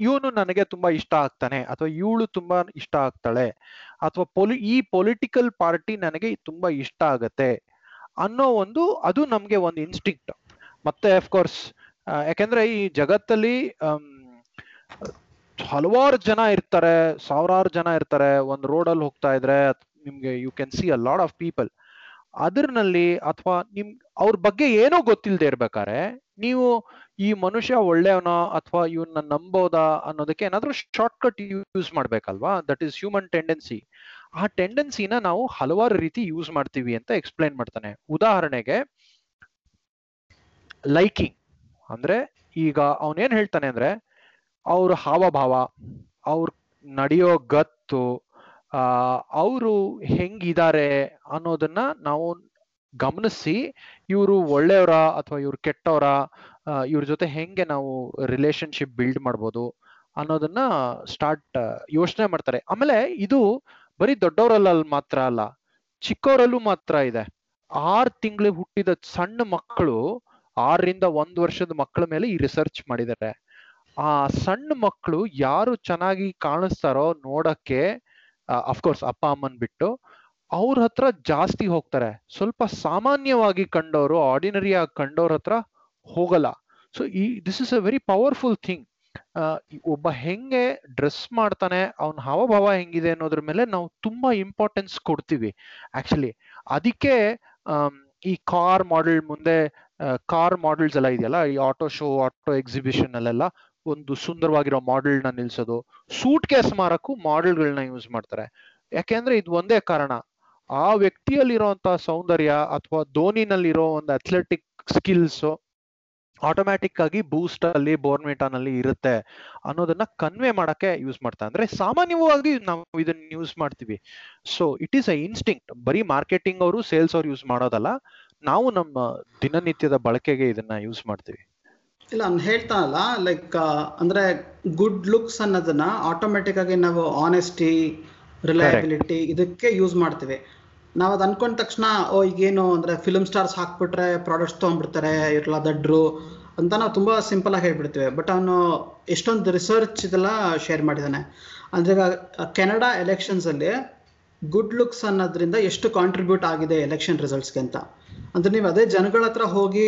ಇವನು ನನಗೆ ತುಂಬಾ ಇಷ್ಟ ಆಗ್ತಾನೆ, ಅಥವಾ ಇವಳು ತುಂಬಾ ಇಷ್ಟ ಆಗ್ತಾಳೆ ಅಥವಾ ಪೊಲಿ ಈ ಪೊಲಿಟಿಕಲ್ ಪಾರ್ಟಿ ನನಗೆ ತುಂಬಾ ಇಷ್ಟ ಆಗತ್ತೆ ಅನ್ನೋ ಒಂದು, ಅದು ನಮ್ಗೆ ಒಂದು ಇನ್ಸ್ಟಿಂಕ್ಟ್ ಮತ್ತೆ ಅಫ್ಕೋರ್ಸ್ ಯಾಕೆಂದ್ರೆ ಈ ಜಗತ್ತಲ್ಲಿ ಹಲವಾರು ಜನ ಇರ್ತಾರೆ, ಸಾವಿರಾರು ಜನ ಇರ್ತಾರೆ, ಒಂದು ರೋಡಲ್ಲಿ ಹೋಗ್ತಾ ಇದ್ರೆ, ನಿಮ್ಗೆ you can see a lot of people ಅದ್ರಲ್ಲಿ ಅಥವಾ ನಿಮ್, ಅವ್ರ ಬಗ್ಗೆ ಏನೋ ಗೊತ್ತಿಲ್ಲದೆ ಇರ್ಬೇಕಾರೆ ನೀವು ಈ ಮನುಷ್ಯ ಒಳ್ಳೆಯವನ ಅಥವಾ ಇವನ್ನ ನಂಬೋದಾ ಅನ್ನೋದಕ್ಕೆ ಏನಾದ್ರೂ ಶಾರ್ಟ್ ಕಟ್ ಯೂಸ್ ಮಾಡ್ಬೇಕಲ್ವಾ? ದಟ್ ಈಸ್ ಹ್ಯೂಮನ್ ಟೆಂಡೆನ್ಸಿ ಆ ಟೆಂಡೆನ್ಸಿನ ನಾವು ಹಲವಾರು ರೀತಿ ಯೂಸ್ ಮಾಡ್ತೀವಿ ಅಂತ ಎಕ್ಸ್ಪ್ಲೈನ್ ಮಾಡ್ತಾನೆ. ಉದಾಹರಣೆಗೆ ಲೈಕಿಂಗ್ ಅಂದ್ರೆ ಈಗ ಅವನೇನ್ ಹೇಳ್ತಾನೆ ಅಂದ್ರೆ, ಅವ್ರ ಹಾವಭಾವ, ಅವ್ರ ನಡೆಯೋ ಗತ್ತು ಅವರು ಹೆಂಗಿದ್ದಾರೆ ಅನ್ನೋದನ್ನ ನಾವು ಗಮನಿಸಿ, ಇವರು ಒಳ್ಳೆಯವರ ಅಥವಾ ಇವ್ರು ಕೆಟ್ಟವರ ಇವ್ರ ಜೊತೆ ಹೆಂಗೆ ನಾವು ರಿಲೇಶನ್ಶಿಪ್ ಬಿಲ್ಡ್ ಮಾಡ್ಬೋದು ಅನ್ನೋದನ್ನ ಸ್ಟಾರ್ಟ್ ಯೋಚನೆ ಮಾಡ್ತಾರೆ. ಆಮೇಲೆ ಇದು ಬರೀ ದೊಡ್ಡವರಲ್ಲಿ ಮಾತ್ರ ಅಲ್ಲ, ಚಿಕ್ಕವರಲ್ಲೂ ಮಾತ್ರ ಇದೆ. ಆರ್ ತಿಂಗಳು ಹುಟ್ಟಿದ ಸಣ್ಣ ಮಕ್ಕಳು ಆರರಿಂದ ಒಂದ್ ವರ್ಷದ ಮಕ್ಕಳ ಮೇಲೆ ಈ ರಿಸರ್ಚ್ ಮಾಡಿದ್ದಾರೆ. ಆ ಸಣ್ಣ ಮಕ್ಕಳು ಯಾರು ಚೆನ್ನಾಗಿ ಕಾಣಿಸ್ತಾರೋ ನೋಡಕ್ಕೆ ಅಫ್ಕೋರ್ಸ್ ಅಪ್ಪ, ಅಮ್ಮನ್ ಬಿಟ್ಟು ಅವ್ರ ಹತ್ರ ಜಾಸ್ತಿ ಹೋಗ್ತಾರೆ. ಸ್ವಲ್ಪ ಸಾಮಾನ್ಯವಾಗಿ ಕಂಡವರು ಆರ್ಡಿನರಿ ಆಗಿ ಕಂಡವ್ರ ಹತ್ರ ಹೋಗಲ್ಲ. ಸೊ ಈ this is a very powerful thing ಒಬ್ಬ ಹೆಂಗೆ ಡ್ರೆಸ್ ಮಾಡ್ತಾನೆ, ಅವನ ಹಾವಭಾವ ಹೆಂಗಿದೆ ಅನ್ನೋದ್ರ ಮೇಲೆ ನಾವು ತುಂಬಾ ಇಂಪಾರ್ಟೆನ್ಸ್ ಕೊಡ್ತೀವಿ. ಆಕ್ಚುಲಿ ಅದಕ್ಕೆ ಈ ಕಾರ್ ಮಾಡೆಲ್ ಮುಂದೆ ಕಾರ್ ಮಾಡೆಲ್ಸ್ ಎಲ್ಲ ಇದೆಯಲ್ಲ, ಈ ಆಟೋ ಶೋ ಆಟೋ ಎಕ್ಸಿಬಿಷನ್ ಅಲ್ಲೆಲ್ಲ ಒಂದು ಸುಂದರವಾಗಿರೋ ಮಾಡೆಲ್ನ ನಿಲ್ಸೋದು. ಸೂಟ್ ಕೇಸ್ ಮಾರಕ್ಕೂ ಮಾಡೆಲ್ಗಳನ್ನ ಯೂಸ್ ಮಾಡ್ತಾರೆ. ಯಾಕೆಂದ್ರೆ ಇದು ಒಂದೇ ಕಾರಣ. ಆ ವ್ಯಕ್ತಿಯಲ್ಲಿರುವಂತಹ ಸೌಂದರ್ಯ ಅಥವಾ ಧೋನಿನಲ್ಲಿರೋ ಒಂದು ಅಥ್ಲೆಟಿಕ್ ಸ್ಕಿಲ್ಸ್ ಆಟೋಮ್ಯಾಟಿಕ್ ಆಗಿ ಬೂಸ್ಟ್ ಅಲ್ಲಿ ಬೋರ್ನ್ವಿಟಾನಲ್ಲಿ ಇರುತ್ತೆ ಅನ್ನೋದನ್ನ ಕನ್ವೆ ಮಾಡಕ್ಕೆ ಯೂಸ್ ಮಾಡ್ತಾರೆ. ಅಂದ್ರೆ ಸಾಮಾನ್ಯವಾಗಿ ನಾವು ಇದನ್ನ ಯೂಸ್ ಮಾಡ್ತೀವಿ. So it is a instinct ಬರೀ ಮಾರ್ಕೆಟಿಂಗ್ ಅವರು ಸೇಲ್ಸ್ ಅವ್ರು ಯೂಸ್ ಮಾಡೋದಲ್ಲ. ನಾವು ನಮ್ಮ ದಿನನಿತ್ಯದ ಬಳಕೆಗೆ ಇದನ್ನ ಯೂಸ್ ಮಾಡ್ತೀವಿ. ಇಲ್ಲ ಅವ್ನು ಹೇಳ್ತಾನಲ್ಲ ಲೈಕ್ ಅಂದ್ರೆ ಗುಡ್ ಲುಕ್ಸ್ ಅನ್ನೋದನ್ನ ಆಟೋಮೆಟಿಕ್ ಆಗಿ ನಾವು ಆನೆಸ್ಟಿ ರಿಲಯಬಿಲಿಟಿ ಇದಕ್ಕೆ ಯೂಸ್ ಮಾಡ್ತೀವಿ. ನಾವು ಅದು ಅನ್ಕೊಂಡ ತಕ್ಷಣ ಓ ಈಗೇನು ಅಂದ್ರೆ ಫಿಲ್ಮ್ ಸ್ಟಾರ್ಸ್ ಹಾಕ್ಬಿಟ್ರೆ ಪ್ರಾಡಕ್ಟ್ಸ್ ತೊಗೊಂಡ್ಬಿಡ್ತಾರೆ ಇರಲ್ಲ ದಡ್ರು ಅಂತ ನಾವು ತುಂಬಾ ಸಿಂಪಲ್ ಆಗಿ ಹೇಳ್ಬಿಡ್ತೀವಿ. ಬಟ್ ಅವನು ಎಷ್ಟೊಂದು ರಿಸರ್ಚ್ ಇದೆಲ್ಲ ಶೇರ್ ಮಾಡಿದ್ದಾನೆ ಅಂದ್ರೆ ಕೆನಡಾ ಎಲೆಕ್ಷನ್ಸ್ ಅಲ್ಲಿ ಗುಡ್ ಲುಕ್ಸ್ ಅನ್ನೋದ್ರಿಂದ ಎಷ್ಟು ಕಾಂಟ್ರಿಬ್ಯೂಟ್ ಆಗಿದೆ ಎಲೆಕ್ಷನ್ ರಿಸಲ್ಟ್ಸ್ಗೆ ಅಂತ. ಅಂದ್ರೆ ನೀವು ಅದೇ ಜನಗಳ ಹತ್ರ ಹೋಗಿ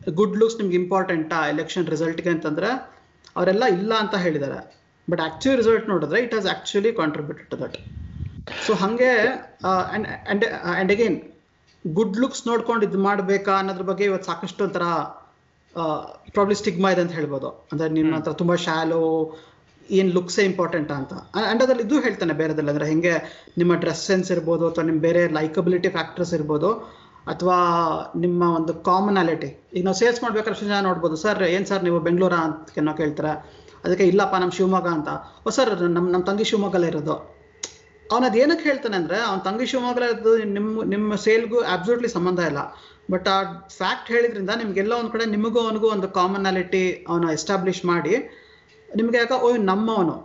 ಗುಡ್ ಲುಕ್ಸ್ ನಿಮ್ಗೆ ಇಂಪಾರ್ಟೆಂಟಾ ಎಲೆಕ್ಷನ್ ರಿಸಲ್ಟ್ಗೆ ಅಂತಂದ್ರೆ ಅವರೆಲ್ಲ ಇಲ್ಲ ಅಂತ ಹೇಳಿದ್ದಾರೆ. ಬಟ್ ಆಕ್ಚುಲಿ ರಿಸಲ್ಟ್ ನೋಡಿದ್ರೆ it has actually contributed to that so ಹಂಗೆ and and again good looks ನೋಡ್ಕೊಂಡು ಇದು ಮಾಡಬೇಕಾ ಅನ್ನೋದ್ರ ಬಗ್ಗೆ ಇವತ್ತು ಸಾಕಷ್ಟು ಒಂಥರ ಪ್ರಾಬ್ಲಿ ಸ್ಟಿಗ್ಮಾ ಇದೆ ಅಂತ ಹೇಳ್ಬೋದು. ಅಂದ್ರೆ ನಿಮ್ಮ ಹತ್ರ ತುಂಬಾ ಶಾಲೋ ಏನ್ ಲುಕ್ಸೇ ಇಂಪಾರ್ಟೆಂಟ್ ಅಂತ. ಅಂಡ್ ಅದ್ರಲ್ಲಿ ಇದು ಹೇಳ್ತಾನೆ ಬೇರೆದಲ್ಲ ಅಂದ್ರೆ ಹೆಂಗೆ ನಿಮ್ಮ ಡ್ರೆಸ್ ಸೆನ್ಸ್ ಇರ್ಬೋದು ಅಥವಾ ನಿಮ್ಮ ಬೇರೆ ಲೈಕಬಿಲಿಟಿ ಫ್ಯಾಕ್ಟರ್ಸ್ ಇರ್ಬೋದು. ಅಥವಾ ನಿಮ್ಮ ಒಂದು ಕಾಮನಾಲಿಟಿ ಈಗ ನಾವು ಸೇಲ್ಸ್ ಮಾಡ್ಬೇಕಾದ್ರೆ ಅಷ್ಟು ಜನ ನೋಡ್ಬೋದು. ಸರ್, ಏನ್ ಸರ್ ನೀವು ಬೆಂಗಳೂರ ಅಂತ ನಾವು ಕೇಳ್ತಾರೆ. ಅದಕ್ಕೆ ಇಲ್ಲಪ್ಪ ನಮ್ಮ ಶಿವಮೊಗ್ಗ ಅಂತ. ಓ, ಸರ್ ನಮ್ಮ ನಮ್ಮ ತಂಗಿ ಶಿವಮೊಗ್ಗಲ್ಲೇ ಇರೋದು. ಅದು ಏನಕ್ಕೆ ಹೇಳ್ತಾನೆ ಅಂದ್ರೆ, ಅವ್ನ ತಂಗಿ ಶಿವಮೊಗ್ಗಲೇ ಇರೋದು ನಿಮ್ಮ ನಿಮ್ಮ ಸೇಲ್ಗೂ ಅಬ್ಸಲ್ಯೂಟ್ಲಿ ಸಂಬಂಧ ಇಲ್ಲ. ಬಟ್ ಆ ಫ್ಯಾಕ್ಟ್ ಹೇಳಿದ್ರಿಂದ ನಿಮ್ಗೆಲ್ಲ ಒಂದು ಕಡೆ ನಿಮಗೂ ಅವನಿಗೂ ಒಂದು ಕಾಮನಾಲಿಟಿ ಅವನ ಎಸ್ಟಾಬ್ಲಿಷ್ ಮಾಡಿ, ನಿಮಗೆ ಯಾಕೋ ಓ ನಮ್ಮವನು.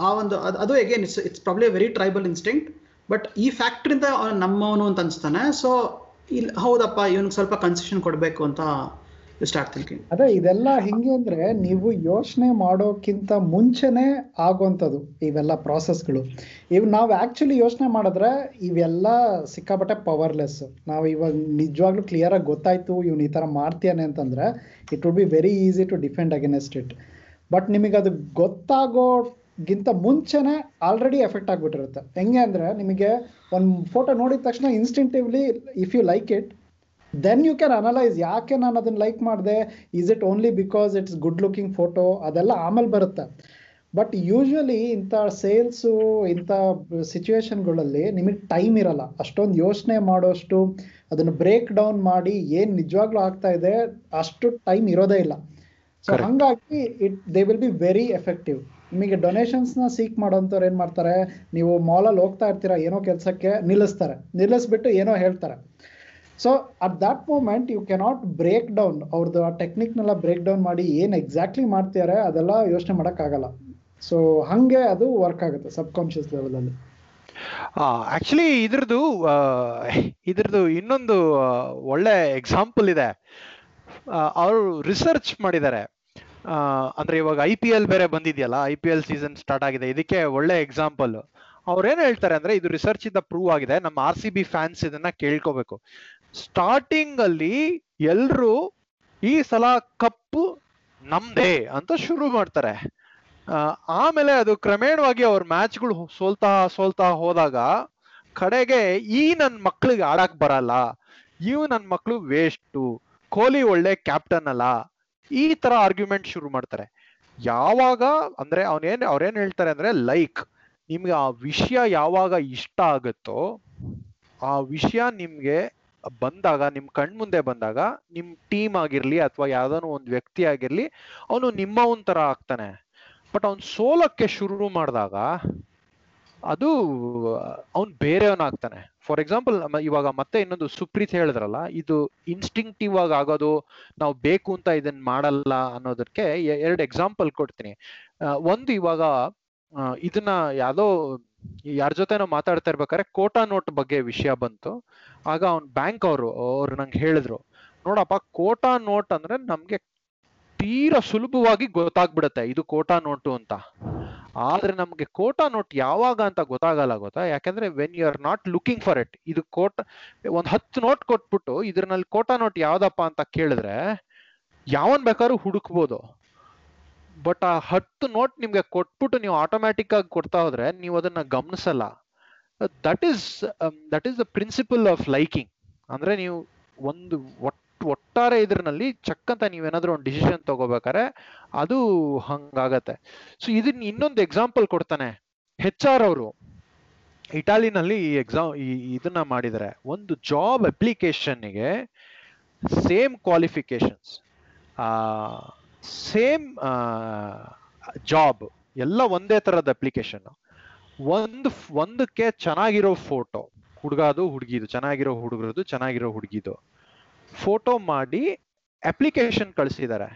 ಆ ಒಂದು, ಅದು ಅದು again it's it's probably very tribal instinct but ಈ ಫ್ಯಾಕ್ಟ್ರಿಂದ ನಮ್ಮವನು ಅಂತ ಅನ್ಸ್ತಾನೆ. ಸೊ ಇಲ್ಲಿ ಹೌದಪ್ಪ, ಇವನಿಗೆ ಸ್ವಲ್ಪ ಕನ್ಸೆಷನ್ ಕೊಡಬೇಕು ಅಂತ ಸ್ಟಾರ್ಟ್ ಥಿಂಕಿಂಗ್ ಅದೇ, ಇದೆಲ್ಲ ಹಿಂಗೆ ಅಂದ್ರೆ ನೀವು ಯೋಚನೆ ಮಾಡೋಕ್ಕಿಂತ ಮುಂಚೆನೆ ಆಗುವಂಥದ್ದು ಇವೆಲ್ಲ ಪ್ರಾಸೆಸ್ಗಳು ಇವ್, ನಾವು ಆಕ್ಚುಲಿ ಯೋಚನೆ ಮಾಡಿದ್ರೆ ಇವೆಲ್ಲ ಸಿಕ್ಕಾಪಟ್ಟೆ ಪವರ್ಲೆಸ್ ನಾವು ಇವಾಗ ನಿಜವಾಗ್ಲೂ ಕ್ಲಿಯರ್ ಆಗಿ ಗೊತ್ತಾಯ್ತು ಇವ್ನು ಈ ತರ ಮಾಡ್ತೀಯಾನೆ ಅಂತಂದ್ರೆ it would be very easy to defend against it but ನಿಮಗೆ ಅದು ಗೊತ್ತಾಗೋಗಿಂತ ಮುಂಚೆನೆ ಆಲ್ರೆಡಿ ಎಫೆಕ್ಟ್ ಆಗ್ಬಿಟ್ಟಿರುತ್ತೆ. ಹೆಂಗೆ ಅಂದ್ರೆ ನಿಮಗೆ ಒಂದು ಫೋಟೋ ನೋಡಿದ ತಕ್ಷಣ instinctively if you like it then you can analyse ಯಾಕೆ ನಾನು ಅದನ್ನ ಲೈಕ್ ಮಾಡಿದೆ? Is it only because it's good looking photo ಅದೆಲ್ಲ ಆಮೇಲೆ ಬರುತ್ತೆ. ಬಟ್ ಯೂಶ್ವಲಿ ಇಂಥ ಸೇಲ್ಸು ಇಂಥ ಸಿಚುವೇಶನ್ಗಳಲ್ಲಿ ನಿಮಗೆ ಟೈಮ್ ಇರಲ್ಲ. ಅಷ್ಟೊಂದು ಯೋಚನೆ ಮಾಡೋಷ್ಟು ಅದನ್ನು ಬ್ರೇಕ್ ಡೌನ್ ಮಾಡಿ ಏನು ನಿಜವಾಗ್ಲೂ ಆಗ್ತಾ ಇದೆ ಅಷ್ಟು ಟೈಮ್ ಇರೋದೇ ಇಲ್ಲ. ಸೊ. ಹಂಗಾಗಿ it they will be very effective ನಿಮಗೆ ಡೊನೇಷನ್ಸ್ನ ಸೀಕ್ ಮಾಡೋಂಥವ್ರು ಏನು ಮಾಡ್ತಾರೆ? ನೀವು ಮಾಲಲ್ಲಿ ಹೋಗ್ತಾ ಇರ್ತೀರಾ, ಏನೋ ಕೆಲಸಕ್ಕೆ ನಿಲ್ಲಿಸ್ತಾರೆ. ನಿಲ್ಲಿಸ್ಬಿಟ್ಟು ಏನೋ ಹೇಳ್ತಾರೆ. So at that moment you cannot break down ಅವ್ರದ್ದು ಆ ಟೆಕ್ನಿಕ್ನೆಲ್ಲ ಬ್ರೇಕ್ ಡೌನ್ ಮಾಡಿ ಏನು ಎಕ್ಸಾಕ್ಟ್ಲಿ ಮಾಡ್ತಿದ್ದಾರೆ ಅದೆಲ್ಲ ಯೋಚನೆ ಮಾಡೋಕ್ಕಾಗಲ್ಲ. ಸೊ ಹಾಗೆ ಅದು ವರ್ಕ್ ಆಗುತ್ತೆ ಸಬ್ ಕಾನ್ಷಿಯಸ್ ಲೆವೆಲಲ್ಲಿ ಆಕ್ಚುಲಿ ಇದ್ರದ್ದು ಇದ್ರದ್ದು ಇನ್ನೊಂದು ಒಳ್ಳೆ ಎಕ್ಸಾಂಪಲ್ ಇದೆ. ಅವರು ರಿಸರ್ಚ್ ಮಾಡಿದ್ದಾರೆ. ಅಂದ್ರೆ ಇವಾಗ ಐ ಪಿ ಎಲ್ ಬೇರೆ ಬಂದಿದೆಯಲ್ಲ I P L season start ಆಗಿದೆ. ಇದಕ್ಕೆ ಒಳ್ಳೆ ಎಕ್ಸಾಂಪಲ್ ಅವ್ರೇನ್ ಹೇಳ್ತಾರೆ ಅಂದ್ರೆ ಇದು ರಿಸರ್ಚ್ ಇಂದ ಪ್ರೂವ್ ಆಗಿದೆ. ನಮ್ಮ ಆರ್ ಸಿ ಬಿ ಫ್ಯಾನ್ಸ್ ಇದನ್ನ ಕೇಳ್ಕೋಬೇಕು. ಸ್ಟಾರ್ಟಿಂಗ್ ಅಲ್ಲಿ ಎಲ್ರು ಈ ಸಲ ಕಪ್ಪು ನಮ್ದೇ ಅಂತ ಶುರು ಮಾಡ್ತಾರೆ. ಆಮೇಲೆ ಅದು ಕ್ರಮೇಣವಾಗಿ ಅವ್ರ ಮ್ಯಾಚ್ಗಳು ಸೋಲ್ತಾ ಸೋಲ್ತಾ ಹೋದಾಗ ಕಡೆಗೆ ಈ ನನ್ನ ಮಕ್ಳಿಗೆ ಆಡಕ್ ಬರಲ್ಲ. ಇವು ನನ್ನ ಮಕ್ಳು ವೇಸ್ಟು ಕೊಹ್ಲಿ ಒಳ್ಳೆ ಕ್ಯಾಪ್ಟನ್ ಅಲ್ಲ. ಈ ತರ ಆರ್ಗ್ಯುಮೆಂಟ್ ಶುರು ಮಾಡ್ತಾರೆ. ಯಾವಾಗ ಅಂದ್ರೆ ಅವನೇನ್, ಅವ್ರೇನ್ ಹೇಳ್ತಾರೆ ಅಂದ್ರೆ ಲೈಕ್ ನಿಮ್ಗೆ ಆ ವಿಷಯ ಯಾವಾಗ ಇಷ್ಟ ಆಗುತ್ತೋ ಆ ವಿಷಯ ನಿಮ್ಗೆ ಬಂದಾಗ, ನಿಮ್ ಕಣ್ ಮುಂದೆ ಬಂದಾಗ, ನಿಮ್ ಟೀಮ್ ಆಗಿರ್ಲಿ ಅಥವಾ ಯಾವ್ದಾನು ಒಂದ್ ವ್ಯಕ್ತಿ ಆಗಿರ್ಲಿ, ಅವನು ನಿಮ್ಮ ತರ ಆಗ್ತಾನೆ. ಬಟ್ ಅವ್ನ್ ಸೋಲಕ್ಕೆ ಶುರು ಮಾಡಿದಾಗ ಅದು, ಅವ್ನ್ ಬೇರೆಯವನಾಗ್ತಾನೆ. ಫಾರ್ ಎಕ್ಸಾಂಪಲ್ ಇವಾಗ ಮತ್ತೆ ಇನ್ನೊಂದು ಸುಪ್ರೀತ್ ಹೇಳಿದ್ರಲ್ಲ, ಇದು ಇನ್ಸ್ಟಿಂಕ್ಟಿವ್ ಆಗಿ ಆಗೋದು, ನಾವು ಬೇಕು ಅಂತ ಇದನ್ನ ಮಾಡಲ್ಲ ಅನ್ನೋದಕ್ಕೆ ಎರಡು ಎಕ್ಸಾಂಪಲ್ ಕೊಡ್ತೀನಿ. ಒಂದು ಇವಾಗ ಇದನ್ನ ಯಾವ್ದೋ, ಯಾರ ಜೊತೆನೋ ಮಾತಾಡ್ತಾ ಇರ್ಬೇಕಾದ್ರೆ ಕೋಟಾ ನೋಟ್ ಬಗ್ಗೆ ವಿಷಯ ಬಂತು. ಆಗ ಅವ್ನ್ ಬ್ಯಾಂಕ್ ಅವರು, ಅವ್ರು ನಂಗೆ ಹೇಳಿದ್ರು, ನೋಡಪ್ಪ ಕೋಟಾ ನೋಟ್ ಅಂದ್ರೆ ನಮ್ಗೆ ತೀರಾ ಸುಲಭವಾಗಿ ಗೊತ್ತಾಗ್ಬಿಡತ್ತೆ. ಇದು ಕೋಟಾ ನೋಟು ಅಂತ. ಆದ್ರೆ ನಮ್ಗೆ ಕೋಟಾ ನೋಟ್ ಯಾವಾಗ ಅಂತ ಗೊತ್ತಾಗಲ್ಲ ಗೊತ್ತಾ? ಯಾಕಂದ್ರೆ when you are not looking for it ಇದು ಕೋಟ, ಒಂದ್ ಹತ್ತು ನೋಟ್ ಕೊಟ್ಬಿಟ್ಟು ಇದ್ರಲ್ಲಿ ಕೋಟಾ ನೋಟ್ ಯಾವ್ದಪ್ಪ ಅಂತ ಕೇಳಿದ್ರೆ ಯಾವನ್ ಬೇಕಾದ್ರೂ ಹುಡುಕ್ಬೋದು. ಬಟ್ ಆ ಹತ್ತು ನೋಟ್ ನಿಮ್ಗೆ ಕೊಟ್ಬಿಟ್ಟು ನೀವು ಆಟೋಮ್ಯಾಟಿಕ್ ಆಗಿ ಕೊಡ್ತಾ ಹೋದ್ರೆ ನೀವು ಅದನ್ನ ಗಮನಿಸಲ್ಲ. That is that is the principle of liking ಅಂದ್ರೆ ನೀವು ಒಂದು ಒಟ್ ಒಟ್ಟಾರೆ ಇದ್ರಲ್ಲಿ ಚಕ್ಕಂತ ನೀವೇನಾದ್ರೂ ಒಂದು ಡಿಸಿಷನ್ ತಗೋಬೇಕಾರೆ ಅದು ಹಂಗಾಗತ್ತೆ. ಸೊ ಇದನ್ನ ಇನ್ನೊಂದು ಎಕ್ಸಾಂಪಲ್ ಕೊಡ್ತಾನೆ. ಹೆಚ್ ಆರ್ ಅವರು ಇಟಾಲಿನಲ್ಲಿ ಈ ಎಕ್ಸಾಮ್ ಇದನ್ನ ಮಾಡಿದರೆ. ಒಂದು ಜಾಬ್ ಅಪ್ಲಿಕೇಶನ್ಗೆ ಸೇಮ್ ಕ್ವಾಲಿಫಿಕೇಶನ್ಸ್ ಸೇಮ್ ಜಾಬ್ ಎಲ್ಲ ಒಂದೇ ತರದ ಅಪ್ಲಿಕೇಶನ್ ಒಂದು ಒಂದಕ್ಕೆ ಚೆನ್ನಾಗಿರೋ ಫೋಟೋ ಹುಡುಗಾದು ಹುಡುಗಿದು, ಚೆನ್ನಾಗಿರೋ ಹುಡುಗರದು ಚೆನ್ನಾಗಿರೋ ಹುಡುಗಿದು. ಫೋಟೋ ಮಾಡಿ ಅಪ್ಲಿಕೇಶನ್ ಕಳಿಸಿದ್ದಾರೆ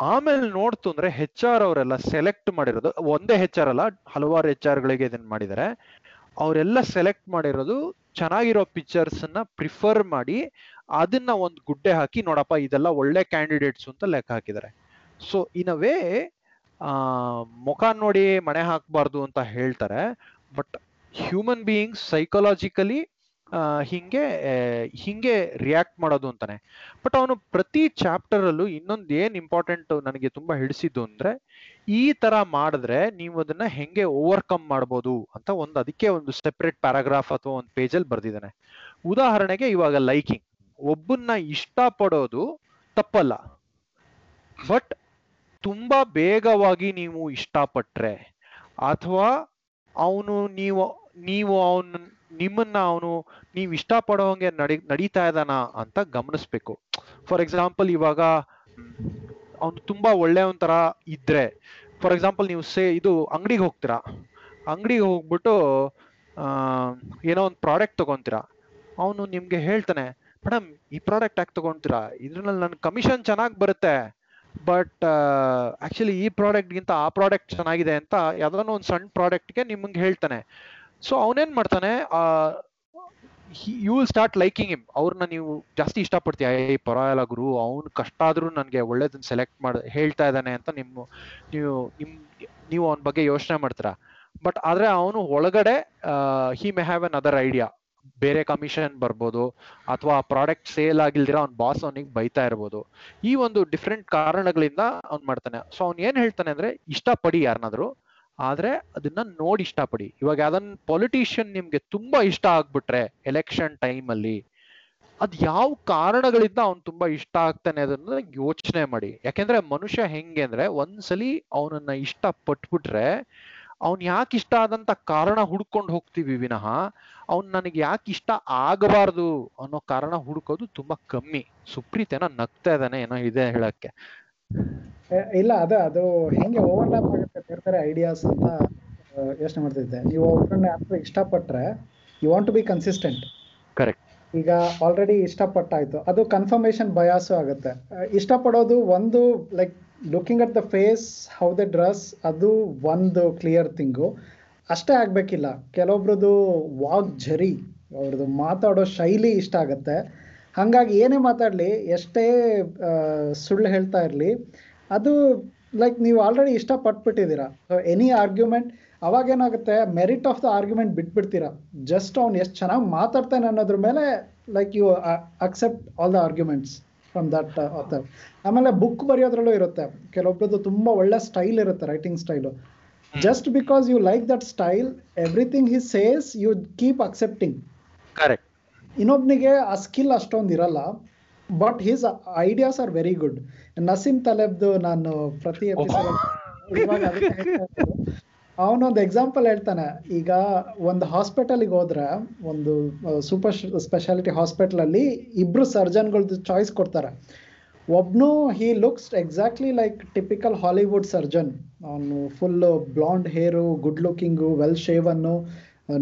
ಆಮೇಲೆ ನೋಡ್ತು ಅಂದ್ರೆ ಹೆಚ್ ಆರ್ ಅವರೆಲ್ಲ ಸೆಲೆಕ್ಟ್ ಮಾಡಿರೋದು, ಒಂದೇ ಹೆಚ್ ಆರ್ ಅಲ್ಲ, ಹಲವಾರು ಹೆಚ್ ಆರ್ ಗಳಿಗೆ ಇದನ್ನ ಮಾಡಿದ್ದಾರೆ ಅವರೆಲ್ಲ ಸೆಲೆಕ್ಟ್ ಮಾಡಿರೋದು ಚೆನ್ನಾಗಿರೋ ಪಿಕ್ಚರ್ಸ್ ಅನ್ನ ಪ್ರಿಫರ್ ಮಾಡಿ ಅದನ್ನ ಒಂದು ಗುಡ್ಡೆ ಹಾಕಿ, ನೋಡಪ್ಪ ಇದೆಲ್ಲ ಒಳ್ಳೆ ಕ್ಯಾಂಡಿಡೇಟ್ಸ್ ಅಂತ ಲೆಕ್ಕ ಹಾಕಿದ್ದಾರೆ ಸೊ ಇನ್ ಅ ವೇ ಮುಖ ನೋಡಿ ಮಣೆ ಹಾಕಬಾರ್ದು ಅಂತ ಹೇಳ್ತಾರೆ ಬಟ್ ಹ್ಯೂಮನ್ ಬೀಯಿಂಗ್ಸ್ ಸೈಕಲಾಜಿಕಲಿ ಹಿಂಗೆ ಹಿಂಗೆ ರಿಯಾಕ್ಟ್ ಮಾಡೋದು ಅಂತಾನೆ. ಬಟ್ ಅವನು ಪ್ರತಿ ಚಾಪ್ಟರ್ ಅಲ್ಲೂ ಇನ್ನೊಂದು ಏನ್ ಇಂಪಾರ್ಟೆಂಟ್ ನನಗೆ ತುಂಬಾ ಹಿಡಿಸಿದ್ದು ಅಂದ್ರೆ, ಈ ತರ ಮಾಡಿದ್ರೆ ನೀವು ಅದನ್ನ ಹೆಂಗೆ ಓವರ್ಕಮ್ ಮಾಡ್ಬೋದು ಅಂತ ಒಂದು ಅದಕ್ಕೆ ಒಂದು ಸೆಪರೇಟ್ ಪ್ಯಾರಾಗ್ರಾಫ್ ಅಥವಾ ಒಂದು ಪೇಜಲ್ಲಿ ಬರ್ದಿದ್ದಾನೆ. ಉದಾಹರಣೆಗೆ ಇವಾಗ ಲೈಕಿಂಗ್ ಒಬ್ಬನ್ನ ಇಷ್ಟ ಪಡೋದು ತಪ್ಪಲ್ಲ. ಬಟ್ ತುಂಬಾ ಬೇಗವಾಗಿ ನೀವು ಇಷ್ಟಪಟ್ರೆ, ಅಥವಾ ಅವನು ನೀವು ನೀವು ಅವನು ನಿಮ್ಮನ್ನ ಅವನು ನೀವು ಇಷ್ಟಪಡೋಂಗೆ ನಡಿ, ನಡೀತಾ ಇದ್ದಾನ ಅಂತ ಗಮನಿಸ್ಬೇಕು. ಫಾರ್ ಎಕ್ಸಾಂಪಲ್ ಇವಾಗ ಅವನು ತುಂಬಾ ಒಳ್ಳೆಯವನ್ ಇದ್ರೆ ಫಾರ್ ಎಕ್ಸಾಂಪಲ್ ನೀವು ಸೇ, ಇದು ಅಂಗಡಿಗೆ ಹೋಗ್ತೀರಾ? ಅಂಗಡಿಗೆ ಹೋಗ್ಬಿಟ್ಟು ಏನೋ ಒಂದು ಪ್ರಾಡಕ್ಟ್ ತಗೊಂತೀರಾ? ಅವನು ನಿಮ್ಗೆ ಹೇಳ್ತಾನೆ ಮೇಡಮ್ ಈ ಪ್ರಾಡಕ್ಟ್ ಯಾಕೆ ತಗೊಂತೀರಾ? ಇದ್ರಲ್ಲಿ ನನ್ನ ಕಮಿಷನ್ ಚೆನ್ನಾಗಿ ಬರುತ್ತೆ ಬಟ್ ಆಕ್ಚುಲಿ ಈ ಪ್ರಾಡಕ್ಟ್ಗಿಂತ ಆ ಪ್ರಾಡಕ್ಟ್ ಚೆನ್ನಾಗಿದೆ ಅಂತ ಯಾವ್ದಾದ್ರು ಒಂದು ಸಣ್ಣ ಪ್ರಾಡಕ್ಟ್ಗೆ ನಿಮ್ಗೆ ಹೇಳ್ತಾನೆ. ಸೊ ಅವನೇನ್ ಮಾಡ್ತಾನೆ you will start liking him ಅವ್ರನ್ನ ನೀವು ಜಾಸ್ತಿ ಇಷ್ಟಪಡ್ತೀಯ ಏ ಪರವಾಗಿಲ್ಲ ಗುರು, ಅವ್ನು ಕಷ್ಟ ಆದ್ರೂ ನನಗೆ ಒಳ್ಳೇದನ್ನ ಸೆಲೆಕ್ಟ್ ಮಾಡ, ಹೇಳ್ತಾ ಇದ್ದಾನೆ ಅಂತ ನಿಮ್ಮ ನೀವು, ನಿಮ್, ನೀವು ಅವನ ಬಗ್ಗೆ ಯೋಚನೆ ಮಾಡ್ತೀರಾ? ಬಟ್ ಆದ್ರೆ ಅವನು ಒಳಗಡೆ he may have another idea ಬೇರೆ ಕಮಿಷನ್ ಬರ್ಬೋದು, ಅಥವಾ ಪ್ರಾಡಕ್ಟ್ ಸೇಲ್ ಆಗಿಲ್ದಿರ ಅವ್ನ ಬಾಸ್ ಅವನಿಗೆ ಬೈತಾ ಇರ್ಬೋದು. ಈ ಒಂದು ಡಿಫ್ರೆಂಟ್ ಕಾರಣಗಳಿಂದ ಅವ್ನ್ ಮಾಡ್ತಾನೆ. ಸೊ ಅವ್ನ್ ಏನ್ ಹೇಳ್ತಾನೆ ಅಂದ್ರೆ, ಇಷ್ಟಪಡಿ ಯಾರನ್ನಾದ್ರು ಆದ್ರೆ ಅದನ್ನ ನೋಡಿ ಇಷ್ಟಪಡಿ. ಇವಾಗ ಯಾವ್ದನ್ ಪೊಲಿಟಿಷಿಯನ್ ನಿಮ್ಗೆ ತುಂಬಾ ಇಷ್ಟ ಆಗ್ಬಿಟ್ರೆ ಎಲೆಕ್ಷನ್ ಟೈಮ್ ಅಲ್ಲಿ, ಅದ್ ಯಾವ ಕಾರಣಗಳಿಂದ ಅವ್ನ್ ತುಂಬಾ ಇಷ್ಟ ಆಗ್ತಾನೆ ಅದನ್ನ ಯೋಚನೆ ಮಾಡಿ. ಯಾಕೆಂದ್ರೆ ಮನುಷ್ಯ ಹೆಂಗೆ ಅಂದ್ರೆ ಒಂದ್ಸಲಿ ಅವನನ್ನ ಇಷ್ಟ ಪಟ್ಬಿಟ್ರೆ ಅವ್ನ್ ಯಾಕೆ ಇಷ್ಟ ಆದಂತ ಕಾರಣ ಹುಡ್ಕೊಂಡು ಹೋಗ್ತೀವಿ ವಿನಃ ಅವ್ನ್ ನನಗೆ ಯಾಕೆ ಇಷ್ಟ ಆಗಬಾರ್ದು ಅನ್ನೋ ಕಾರಣ ಹುಡುಕೋದು ತುಂಬಾ ಕಮ್ಮಿ. ಸುಪ್ರೀತ್ ಏನೋ ನಗ್ತಾ ಇದ್ದಾನೆ ಏನೋ ಇದೆ ಹೇಳಕ್ಕೆ. ಇಲ್ಲ ಅದ ಅದು ಹೆಂಗೆ ಓವರ್ಲ್ಯಾಪ್ ಆಗುತ್ತೆ ಬೇರೆ ಬೇರೆ ಐಡಿಯಾಸ್ ಅಂತ ಯೋಚನೆ ಮಾಡ್ತಿದ್ದೆ. ನೀವು ಒಬ್ಬರನ್ನ ಯಾರು ಇಷ್ಟಪಟ್ರೆ you want to be consistent correct ಈಗ ಆಲ್ರೆಡಿ ಇಷ್ಟಪಟ್ಟಾಯ್ತು. ಅದು ಕನ್ಫರ್ಮೇಶನ್ ಬಯಾಸು ಆಗುತ್ತೆ. ಇಷ್ಟಪಡೋದು ಒಂದು like looking at the face how the dress ಅದು ಒಂದು ಕ್ಲಿಯರ್ ಥಿಂಗು ಅಷ್ಟೇ ಆಗಬೇಕಿಲ್ಲ. ಕೆಲವೊಬ್ರದ್ದು ವಾಗ್ ಝರಿ ಅವ್ರದ್ದು ಮಾತಾಡೋ ಶೈಲಿ ಇಷ್ಟ ಆಗುತ್ತೆ. ಹಾಗಾಗಿ ಏನೇ ಮಾತಾಡಲಿ ಎಷ್ಟೇ ಸುಳ್ಳು ಹೇಳ್ತಾ ಇರಲಿ ಅದು ಲೈಕ್ ನೀವು ಆಲ್ರೆಡಿ ಇಷ್ಟಪಟ್ಬಿಟ್ಟಿದ್ದೀರಾ. ಎನಿ ಆರ್ಗ್ಯುಮೆಂಟ್ ಅವಾಗ ಏನಾಗುತ್ತೆ ಮೆರಿಟ್ ಆಫ್ ದ ಆರ್ಗ್ಯುಮೆಂಟ್ ಬಿಟ್ಬಿಡ್ತೀರಾ. ಜಸ್ಟ್ ಅವ್ನು ಎಷ್ಟು ಚೆನ್ನಾಗಿ ಮಾತಾಡ್ತಾನೆ ಅನ್ನೋದ್ರ ಮೇಲೆ like you accept all the arguments from that author ಆಮೇಲೆ ಬುಕ್ ಬರೆಯೋದ್ರಲ್ಲೂ ಇರುತ್ತೆ. ಕೆಲವೊಬ್ರದ್ದು ತುಂಬ ಒಳ್ಳೆ ಸ್ಟೈಲ್ ಇರುತ್ತೆ writing style just because you like that style everything he says you keep accepting correct ಇನ್ನೊಬ್ನಿಗೆ ಆ ಸ್ಕಿಲ್ ಅಷ್ಟೊಂದು ಇರಲ್ಲ but his ideas are very good Nassim ತಲೆಬ್ದು ನಾನು ಪ್ರತಿ. ಅವನೊಂದು ಎಕ್ಸಾಂಪಲ್ ಹೇಳ್ತಾನೆ. ಈಗ ಒಂದು ಹಾಸ್ಪಿಟಲ್ಗೆ ಹೋದ್ರೆ ಒಂದು ಸೂಪರ್ ಸ್ಪೆಷಾಲಿಟಿ ಹಾಸ್ಪಿಟಲಲ್ಲಿ ಇಬ್ರು ಸರ್ಜನ್ಗಳದ್ದು ಚಾಯ್ಸ್ ಕೊಡ್ತಾರೆ. ಒಬ್ನು he looks exactly like typical Hollywood surgeon ಅವನು full blonde hair good looking well shaven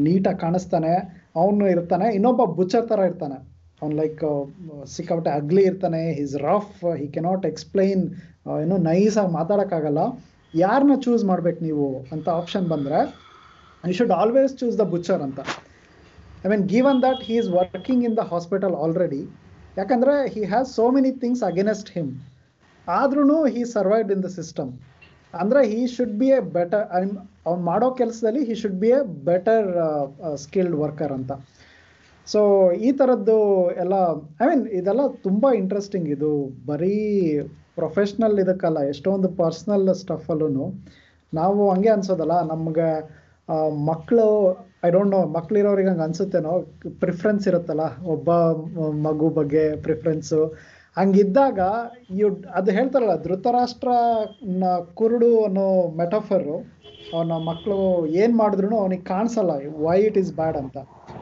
ನೀಟಾಗಿ ಕಾಣಿಸ್ತಾನೆ. ಅವನು ಇರ್ತಾನೆ, ಇನ್ನೊಬ್ಬ ಬುಚ್ಚರ್ ತರ ಇರ್ತಾನೆ. ಅವ್ನು ಲೈಕ್ ಸಿಕ್ಕಾಪಟ್ಟೆ ಅಗ್ಲಿ ಇರ್ತಾನೆ his rough he cannot explain ಏನು ನೈಸ್ ಆಗಿ ಮಾತಾಡೋಕ್ಕಾಗಲ್ಲ. ಯಾರನ್ನ ಚೂಸ್ ಮಾಡ್ಬೇಕು ನೀವು ಅಂತ ಆಪ್ಷನ್ ಬಂದರೆ I should always choose the butcher ಅಂತ. I mean given that he is working in the hospital already ಯಾಕಂದರೆ he has so many things against him ಆದ್ರೂ he survived in the system ಅಂದರೆ he should be a better ಅವ್ನು ಮಾಡೋ ಕೆಲಸದಲ್ಲಿ he should be a better skilled worker ಅಂತ. ಸೊ ಈ ಥರದ್ದು ಎಲ್ಲ ಐ ಮೀನ್ ಇದೆಲ್ಲ ತುಂಬ ಇಂಟ್ರೆಸ್ಟಿಂಗ್ ಇದು ಬರೀ ಪ್ರೊಫೆಷ್ನಲ್ ಇದಕ್ಕಲ್ಲ, ಎಷ್ಟೊಂದು ಪರ್ಸ್ನಲ್ ಸ್ಟಫಲ್ಲೂ ನಾವು ಹಂಗೆ ಅನ್ಸೋದಲ್ಲ, ನಮ್ಗೆ ಮಕ್ಕಳು ಐ ಡೋಂಟ್ ನೋ ಮಕ್ಳಿರೋರಿಗೆ ಹಂಗೆ ಅನ್ಸುತ್ತೇನೋ ಪ್ರಿಫ್ರೆನ್ಸ್ ಇರುತ್ತಲ್ಲ, ಒಬ್ಬ, ಮಗು ಬಗ್ಗೆ ಪ್ರಿಫರೆನ್ಸು ಹಂಗಿದ್ದಾಗ ಯು ಅದು ಹೇಳ್ತಾರಲ್ಲ ಧೃತರಾಷ್ಟ್ರ ಕುರುಡು ಅನ್ನೋ ಮೆಟಫರು ಅವನ ಮಕ್ಕಳು ಏನು ಮಾಡಿದ್ರು ಅವನಿಗೆ ಕಾಣಿಸಲ್ಲ ವೈ ಇಟ್ ಈಸ್ ಬ್ಯಾಡ್ ಅಂತ.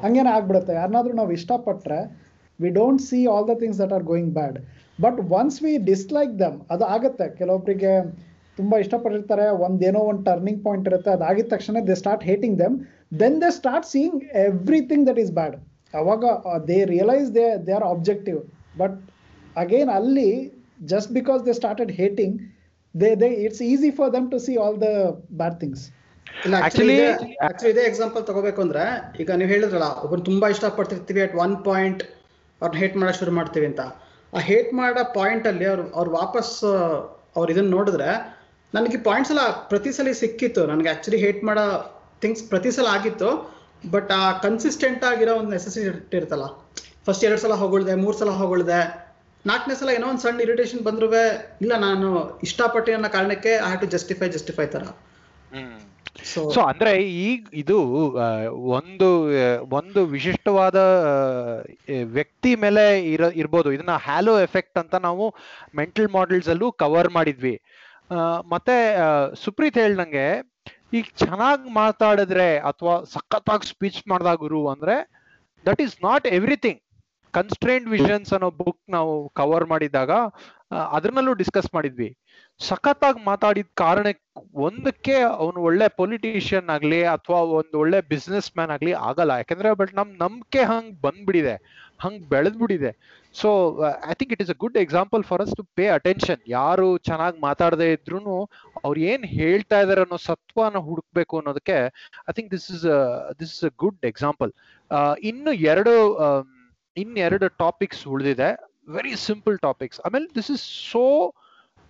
ಹಂಗೇನೆ ಆಗ್ಬಿಡುತ್ತೆ. ಯಾರನ್ನಾದ್ರೂ ನಾವು ಇಷ್ಟಪಟ್ಟರೆ we don't see all the things that are going bad but once we dislike them ಅದು ಆಗುತ್ತೆ. ಕೆಲವೊಬ್ಬರಿಗೆ ತುಂಬ ಇಷ್ಟಪಟ್ಟಿರ್ತಾರೆ, ಒಂದೇನೋ ಒಂದು ಟರ್ನಿಂಗ್ ಪಾಯಿಂಟ್ ಇರುತ್ತೆ, ಅದಾಗಿದ ತಕ್ಷಣ they start hating them then they start seeing everything that is bad ಅವಾಗ they realise they they are objective but again ಅಲ್ಲಿ just because they started hating they they it's easy for them to see all the bad things ಇಲ್ಲ ಆಕ್ಚುಲಿ ಆಕ್ಚುಲಿ ಇದೇ ಎಕ್ಸಾಂಪಲ್ ತಗೋಬೇಕು ಅಂದ್ರೆ ಈಗ ನೀವು ಹೇಳಿದ್ರಲ್ಲ ಒಬ್ಬರು ತುಂಬಾ ಇಷ್ಟಪಡ್ತಿರ್ತೀವಿ ಅಟ್ ಒನ್ ಪಾಯಿಂಟ್ ಅವ್ರನ್ನ ಹೇಟ್ ಮಾಡಕ್ ಶುರು ಮಾಡ್ತೀವಿ ಅಂತ. ಆ ಹೇಟ್ ಮಾಡೋ ಪಾಯಿಂಟ್ ಅಲ್ಲಿ ಅವ್ರು ಅವ್ರು ವಾಪಸ್ ಅವ್ರು ಇದನ್ನ ನೋಡಿದ್ರೆ ನನಗೆ ಪಾಯಿಂಟ್ಸ್ ಎಲ್ಲ ಪ್ರತಿ ಸಲ ಸಿಕ್ಕಿತ್ತು. ನನಗೆ ಆಕ್ಚುಲಿ ಹೇಟ್ ಮಾಡೋ ಥಿಂಗ್ಸ್ ಪ್ರತಿ ಸಲ ಆಗಿತ್ತು ಬಟ್ ಆ ಕನ್ಸಿಸ್ಟೆಂಟ್ ಆಗಿರೋ ಒಂದು ನೆಸೆಸಿಟಿ ಇರ್ತಲ್ಲ ಫಸ್ಟ್ ಎರಡು ಸಲ ಹೊಗಳ್ದೆ ಮೂರು ಸಲ ಹೊಗಳ್ದೆ ನಾಲ್ಕನೇ ಸಲ ಏನೋ ಒಂದು ಸಣ್ಣ ಇರಿಟೇಷನ್ ಬಂದ್ರೂ ಇಲ್ಲ ನಾನು ಇಷ್ಟಪಟ್ಟೆ ಅನ್ನೋ ಕಾರಣಕ್ಕೆ I have to justify justify ತರ. ಸೊ ಸೊ ಅಂದ್ರೆ ಈಗ ಇದು ಒಂದು ಒಂದು ವಿಶಿಷ್ಟವಾದ ವ್ಯಕ್ತಿ ಮೇಲೆ ಇರ ಇರ್ಬೋದು. ಇದನ್ನ ಹ್ಯಾಲೋ ಎಫೆಕ್ಟ್ ಅಂತ ನಾವು ಮೆಂಟಲ್ ಮಾಡೆಲ್ಸ್ ಅಲ್ಲೂ ಕವರ್ ಮಾಡಿದ್ವಿ. ಆ, ಮತ್ತೆ ಸುಪ್ರೀತ್ ಹೇಳ್ದಂಗೆ ಈಗ ಚೆನ್ನಾಗಿ ಮಾತಾಡಿದ್ರೆ ಅಥವಾ ಸಖತ್ತಾಗಿ ಸ್ಪೀಚ್ ಮಾಡ್ದಾಗ ಗುರು ಅಂದ್ರೆ that is not everything constraint visions ಅನ್ನೋ ಬುಕ್ ನಾವು ಕವರ್ ಮಾಡಿದಾಗ ಅದ್ರನಲ್ಲೂ ಅದ್ರಲ್ಲೂ ಡಿಸ್ಕಸ್ ಮಾಡಿದ್ವಿ. ಸಖತ್ತಾಗಿ ಮಾತಾಡಿದ ಕಾರಣ ಒಂದಕ್ಕೆ ಅವನು ಒಳ್ಳೆ ಪೊಲಿಟಿಷಿಯನ್ ಆಗ್ಲಿ ಅಥವಾ ಒಂದು ಒಳ್ಳೆ ಬಿಸ್ನೆಸ್ ಮ್ಯಾನ್ ಆಗ್ಲಿ ಆಗಲ್ಲ. ಯಾಕಂದ್ರೆ ಬಟ್ ನಮ್ ನಂಬಿಕೆ ಹಂಗ್ ಬಂದ್ಬಿಡಿದೆ. ಹಂಗ್ ಬೆಳೆದ್ಬಿಡಿದೆ. So I think it is a good example for us to pay attention ಯಾರು ಚೆನ್ನಾಗಿ ಮಾತಾಡದೇ ಇದ್ರು ಅವ್ರು ಏನ್ ಹೇಳ್ತಾ ಇದಾರೆ ಅನ್ನೋ ಸತ್ವನ ಹುಡುಕ್ಬೇಕು ಅನ್ನೋದಕ್ಕೆ I think this is this is a good example ಇನ್ನು ಎರಡು ಇನ್ನೆರಡು ಟಾಪಿಕ್ಸ್ ಉಳಿದಿದೆ. ವೆರಿ ಸಿಂಪಲ್ ಟಾಪಿಕ್ಸ್ ಆಮೇಲೆ this is so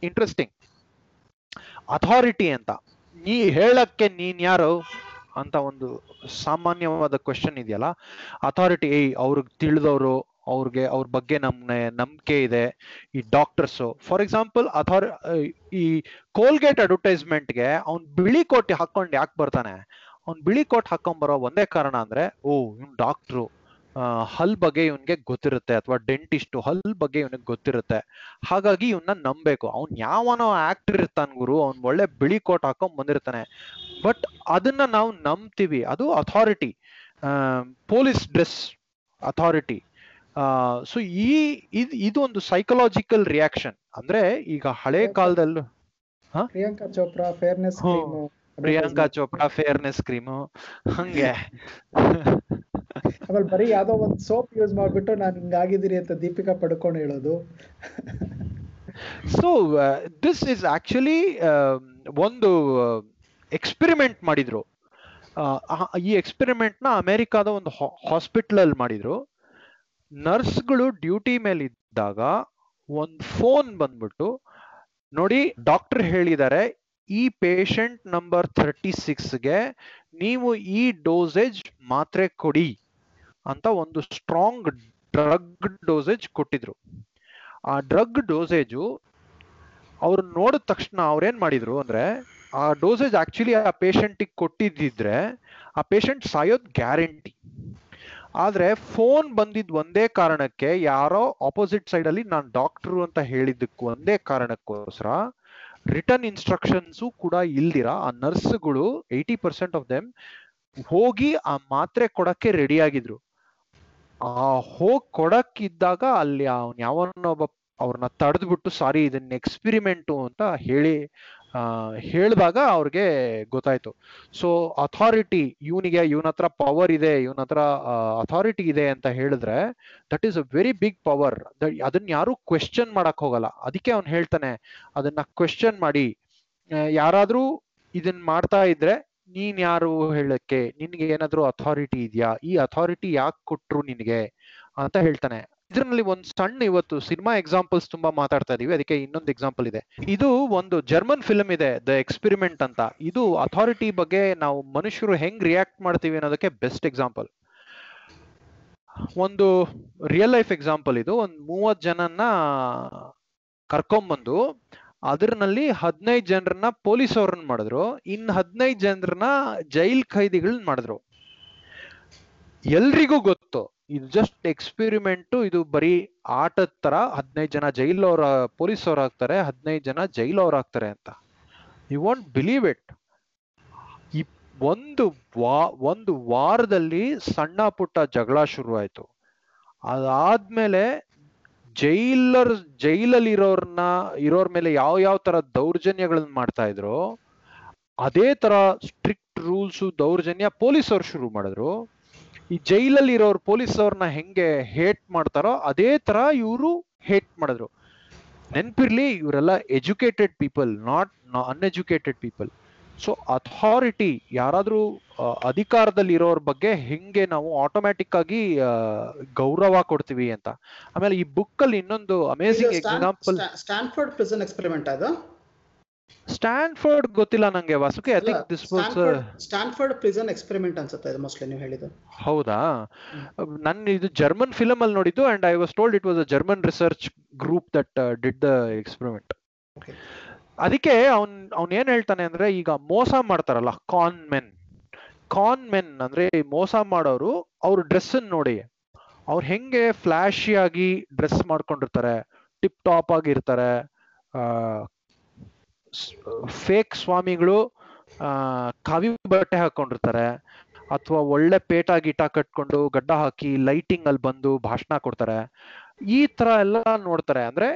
interesting authority ಅಂತ. ನೀ ಹೇಳಕ್ಕೆ ನೀನ್ ಯಾರು ಅಂತ ಒಂದು ಸಾಮಾನ್ಯವಾದ ಕ್ವಶನ್ ಇದೆಯಲ್ಲ. ಅಥಾರಿಟಿ ಅವ್ರಿಗೆ ತಿಳಿದವರು, ಅವ್ರಿಗೆ, ಅವ್ರ ಬಗ್ಗೆ ನಮ್ನೆ ನಂಬಿಕೆ ಇದೆ. ಈ ಡಾಕ್ಟರ್ಸು ಫಾರ್ ಎಕ್ಸಾಂಪಲ್ ಅಥಾರಿ ಈ ಕೋಲ್ಗೇಟ್ ಅಡ್ವರ್ಟೈಸ್ಮೆಂಟ್ಗೆ ಅವ್ನ್ ಬಿಳಿ ಕೋಟ್ ಹಾಕೊಂಡು ಯಾಕೆ ಬರ್ತಾನೆ? ಅವ್ನ್ ಬಿಳಿ ಕೋಟ್ ಹಾಕೊಂಡ್ ಬರೋ ಒಂದೇ ಕಾರಣ ಅಂದ್ರೆ, ಓ, ಇವ್ನು ಡಾಕ್ಟ್ರು ಹಲ್ ಬಗ್ಗೆ ಇವನ್ಗೆ ಗೊತ್ತಿರುತ್ತೆ ಅಥವಾ ಡೆಂಟಿಸ್ಟ್ ಹಲ್ ಬಗ್ಗೆ ಇವನಿಗೆ ಗೊತ್ತಿರುತ್ತೆ. ಹಾಗಾಗಿ ಇವನ್ನ ನಂಬೇಕು ಅವ್ನ್ ಯಾವನೋ ಆಕ್ಟರ್ ಇರ್ತಾನ ಗುರು ಅವ್ನ್ ಒಳ್ಳೆ ಬಿಳಿ ಕೋಟ್ ಹಾಕೊಂಡ್ ಬಂದಿರ್ತಾನೆ. ಬಟ್ ಅದನ್ನ ನಾವು ನಂಬ್ತೀವಿ. ಅದು authority. Police dress authority. So ಈ ಇದು ಇದು ಒಂದು ಸೈಕಲಾಜಿಕಲ್ ರಿಯಾಕ್ಷನ್. ಅಂದ್ರೆ ಈಗ ಹಳೆ ಕಾಲದಲ್ಲೂ Priyanka Chopra fairness. Priyanka Chopra fairness cream ಹಂಗೆ. ಆಮೇಲೆ ಬರೀ ಯಾವ್ದೋ ಒಂದ್ ಸೋಪ್ ಯೂಸ್ ಮಾಡ್ಬಿಟ್ಟು ನಾನು ಹಿಂಗಾಗಿದ್ದೀರಿ ಅಂತ ದೀಪಿಕಾ ಪಡ್ಕೊಂಡು ಹೇಳೋದು. ಸೊ ದಿಸ್ ಇಸ್ ಆಕ್ಚುಲಿ ಒಂದು ಎಕ್ಸ್ಪೆರಿಮೆಂಟ್ ಮಾಡಿದ್ರು. ಆ, ಆ- ಈ ಎಕ್ಸ್ಪೆರಿಮೆಂಟ್ನ ಅಮೆರಿಕಾದ ಒಂದು ಹಾಸ್ಪಿಟಲ್ ಅಲ್ಲಿ ಮಾಡಿದ್ರು. ನರ್ಸ್ಗಳು ಡ್ಯೂಟಿ ಮೇಲೆ ಇದ್ದಾಗ ಒಂದು ಫೋನ್ ಬಂದ್ಬಿಟ್ಟು ನೋಡಿ ಡಾಕ್ಟರ್ ಹೇಳಿದ್ದಾರೆ ಈ ಪೇಷಂಟ್ ನಂಬರ್ ಥರ್ಟಿ ಸಿಕ್ಸ್ಗೆ ನೀವು ಈ ಡೋಸೇಜ್ ಮಾತ್ರೆ ಕೊಡಿ. ಅಂತ ಒಂದು ಸ್ಟ್ರಾಂಗ್ ಡ್ರಗ್ ಡೋಸೇಜ್ ಕೊಟ್ಟಿದ್ರು. ಆ ಡ್ರಗ್ ಡೋಸೇಜು ಅವ್ರು ನೋಡಿದ ತಕ್ಷಣ ಅವ್ರೇನ್ ಮಾಡಿದ್ರು ಅಂದ್ರೆ, ಆ ಡೋಸೇಜ್ ಆಕ್ಚುಲಿ ಆ ಪೇಷಂಟಿಗೆ ಕೊಟ್ಟಿದ್ದಿದ್ರೆ, ಆ ಪೇಷಂಟ್ ಸಾಯೋದ್ ಗ್ಯಾರಂಟಿ ಆದ್ರೆ ಫೋನ್ ಬಂದಿದ್ ಒಂದೇ ಕಾರಣಕ್ಕೆ ಯಾರೋ ಆಪೋಸಿಟ್ ಸೈಡ್ ಅಲ್ಲಿ ನಾನು ಡಾಕ್ಟ್ರು ಅಂತ ಹೇಳಿದ್ದಕ್ಕೂ ಒಂದೇ ಕಾರಣಕ್ಕೋಸ್ಕರ ರಿಟರ್ನ್ ಇನ್ಸ್ಟ್ರಕ್ಷನ್ಸ್ ಕೂಡ ಇಲ್ದಿರ, ಆ ನರ್ಸ್ಗಳು ಏಯ್ಟಿ ಪರ್ಸೆಂಟ್ ಆಫ್ ದೆಮ್ ಹೋಗಿ ಆ ಮಾತ್ರೆ ಕೊಡಕ್ಕೆ ರೆಡಿ ಆಗಿದ್ರು. ಆ ಹೋಗ್ ಕೊಡಕ್ಕಿದ್ದಾಗ ಅಲ್ಲಿ ಅವ್ನ ಯಾವನ್ನೊಬ್ಬ ಅವ್ರನ್ನ ತಡೆದ್ಬಿಟ್ಟು, ಸಾರಿ ಇದನ್ನ ಎಕ್ಸ್ಪಿರಿಮೆಂಟು ಅಂತ ಹೇಳಿ ಹೇಳಿದಾಗ ಅವ್ರಿಗೆ ಗೊತ್ತಾಯ್ತು. ಸೊ ಅಥಾರಿಟಿ ಇವನಿಗೆ, ಇವನ ಹತ್ರ ಪವರ್ ಇದೆ, ಇವನ ಹತ್ರ ಅಥಾರಿಟಿ ಇದೆ ಅಂತ ಹೇಳಿದ್ರೆ that is a very big power ಅದನ್ನ ಯಾರು ಕ್ವೆಶ್ಚನ್ ಮಾಡಕ್ ಹೋಗಲ್ಲ. ಅದಕ್ಕೆ ಅವ್ನು ಹೇಳ್ತಾನೆ, ಅದನ್ನ ಕ್ವೆಶ್ಚನ್ ಮಾಡಿ. ಯಾರಾದ್ರೂ ಇದನ್ ಮಾಡ್ತಾ ಇದ್ರೆ ನೀನ್ ಯಾರು ಹೇಳಕ್ಕೆ ನಿನ್ಗೆ ಏನಾದ್ರು ಅಥಾರಿಟಿ ಇದೆಯಾ? ಈ ಅಥಾರಿಟಿ ಯಾಕೆ ಕೊಟ್ರು ನಿನ್ಗೆ? ಅಂತ ಹೇಳ್ತಾನೆ. ಇದ್ರಲ್ಲಿ ಒಂದು ಸಣ್ಣ ಇವತ್ತು ಸಿನಿಮಾ ಎಕ್ಸಾಂಪಲ್ಸ್ ತುಂಬಾ ಮಾತಾಡ್ತಾ ಇದೀವಿ. ಅದಕ್ಕೆ ಇನ್ನೊಂದು ಎಕ್ಸಾಂಪಲ್ ಇದೆ. ಇದು ಒಂದು ಜರ್ಮನ್ ಫಿಲ್ಮ್ ಇದೆ ದ ಎಕ್ಸ್ಪೆರಿಮೆಂಟ್ ಅಂತ. ಇದು ಅಥಾರಿಟಿ ಬಗ್ಗೆ ನಾವು ಮನುಷ್ಯರು ಹೆಂಗ್ ರಿಯಾಕ್ಟ್ ಮಾಡ್ತೀವಿ ಅನ್ನೋದಕ್ಕೆ ಬೆಸ್ಟ್ ಎಕ್ಸಾಂಪಲ್ ಒಂದು ರಿಯಲ್ ಲೈಫ್ ಎಕ್ಸಾಂಪಲ್ ಇದು. ಒಂದು ಮೂವತ್ ಜನನ್ನ ಕರ್ಕೊಂಬಂದು ಅದ್ರಲ್ಲಿ ಹದಿನೈದು ಜನರನ್ನ ಪೊಲೀಸ್ ಅವ್ರನ್ನ ಮಾಡಿದ್ರು. ಇನ್ ಹದಿನೈದು ಜನರನ್ನ ಜೈಲ್ ಖೈದಿಗಳನ್ನ ಮಾಡಿದ್ರು. ಎಲ್ರಿಗೂ ಗೊತ್ತು, ಇದು ಜಸ್ಟ್ ಎಕ್ಸ್ಪೆರಿಮೆಂಟ್ ಇದು ಬರೀ ಆಟದ ತರ ಹದಿನೈದು ಜನ ಜೈಲ್ ಅವ್ರ ಪೊಲೀಸ್ ಅವ್ರು ಆಗ್ತಾರೆ, ಹದಿನೈದು ಜನ ಜೈಲ್ ಅವ್ರು ಆಗ್ತಾರೆ ಅಂತ. ಯು ವಾಂಟ್ ಬಿಲೀವ್ ಇಟ್ ಈ ಒಂದು ವಾ, ಒಂದು ವಾರದಲ್ಲಿ ಸಣ್ಣ ಪುಟ್ಟ ಜಗಳ ಶುರುವಾಯಿತು. ಅದಾದ್ಮೇಲೆ ಜೈಲರ್ ಜೈಲಲ್ಲಿ ಇರೋರ್ನ ಇರೋರ್ ಮೇಲೆ ಯಾವ ಯಾವ ತರ ದೌರ್ಜನ್ಯಗಳನ್ನ ಮಾಡ್ತಾ ಇದ್ರು, ಅದೇ ತರ ಸ್ಟ್ರಿಕ್ಟ್ ರೂಲ್ಸ್, ದೌರ್ಜನ್ಯ ಪೊಲೀಸ್ ಅವ್ರು ಶುರು ಮಾಡಿದ್ರು. ಈ ಜೈಲಲ್ಲಿ ಇರೋರು ಪೊಲೀಸ್ ಅವ್ರನ್ನ ಹೆಂಗೆ ಹೇಟ್ ಮಾಡ್ತಾರೋ, ಅದೇ ತರ ಇವರು ಹೇಟ್ ಮಾಡಿದ್ರು. ನೆನ್ಪಿರ್ಲಿ, ಇವರೆಲ್ಲ educated people, not uneducated people so authority ಯಾರಾದ್ರೂ ಅಧಿಕಾರದಲ್ಲಿ ಇರೋರ್ ಬಗ್ಗೆ ಹೆಂಗೆ ನಾವು ಆಟೋಮ್ಯಾಟಿಕ್ ಆಗಿ ಗೌರವ ಕೊಡ್ತೀವಿ ಅಂತ. ಆಮೇಲೆ ಈ ಬುಕ್ ಅಲ್ಲಿ ಇನ್ನೊಂದು amazing example Stanford prison experiment ಅದು? ಸ್ಟ್ಯಾನ್ಫೋರ್ಡ್ ಗೊತ್ತಿಲ್ಲ ನಂಗೆ Vasuki I think this was Stanford prison experiment ಅನ್ಸುತ್ತೆ ಇದು ಮೋಸ್ಟ್ಲಿ ನೀವು ಹೇಳಿದ್ದು. ಹೌದಾ? ನನ್ನ ಇದು ಜರ್ಮನ್ ಫಿಲಮ್ ಅಲ್ಲಿ ನೋಡಿದ್ದು and I was told it was a German research group that did the experiment. ಅದಕ್ಕೆ ಅವನ್, ಅವ್ನ್ ಏನ್ ಹೇಳ್ತಾನೆ ಅಂದ್ರೆ ಈಗ ಮೋಸ ಮಾಡ್ತಾರಲ್ಲ ಕಾನ್ ಮೆನ್ ಕಾನ್ ಮೆನ್ ಅಂದ್ರೆ ಮೋಸ ಮಾಡೋರು ಅವ್ರ ಡ್ರೆಸ್ ನೋಡಿ. ಅವ್ರು ಹೆಂಗೆ ಫ್ಲಾಶಿ ಆಗಿ ಡ್ರೆಸ್ ಮಾಡ್ಕೊಂಡಿರ್ತಾರೆ ಟಿಪ್ ಟಾಪ್ ಆಗಿರ್ತಾರೆ ಫೇಕ್ ಸ್ವಾಮಿಗಳು ಕಾವಿ ಬಟ್ಟೆ ಹಾಕೊಂಡಿರ್ತಾರೆ, ಅಥವಾ ಒಳ್ಳೆ ಪೇಟ ಗೀಟ ಕಟ್ಕೊಂಡು ಗಡ್ಡ ಹಾಕಿ ಲೈಟಿಂಗ್ ಅಲ್ಲಿ ಬಂದು ಭಾಷಣ ಕೊಡ್ತಾರೆ. ಈ ತರ ಎಲ್ಲ ನೋಡ್ತಾರೆ ಅಂದ್ರೆ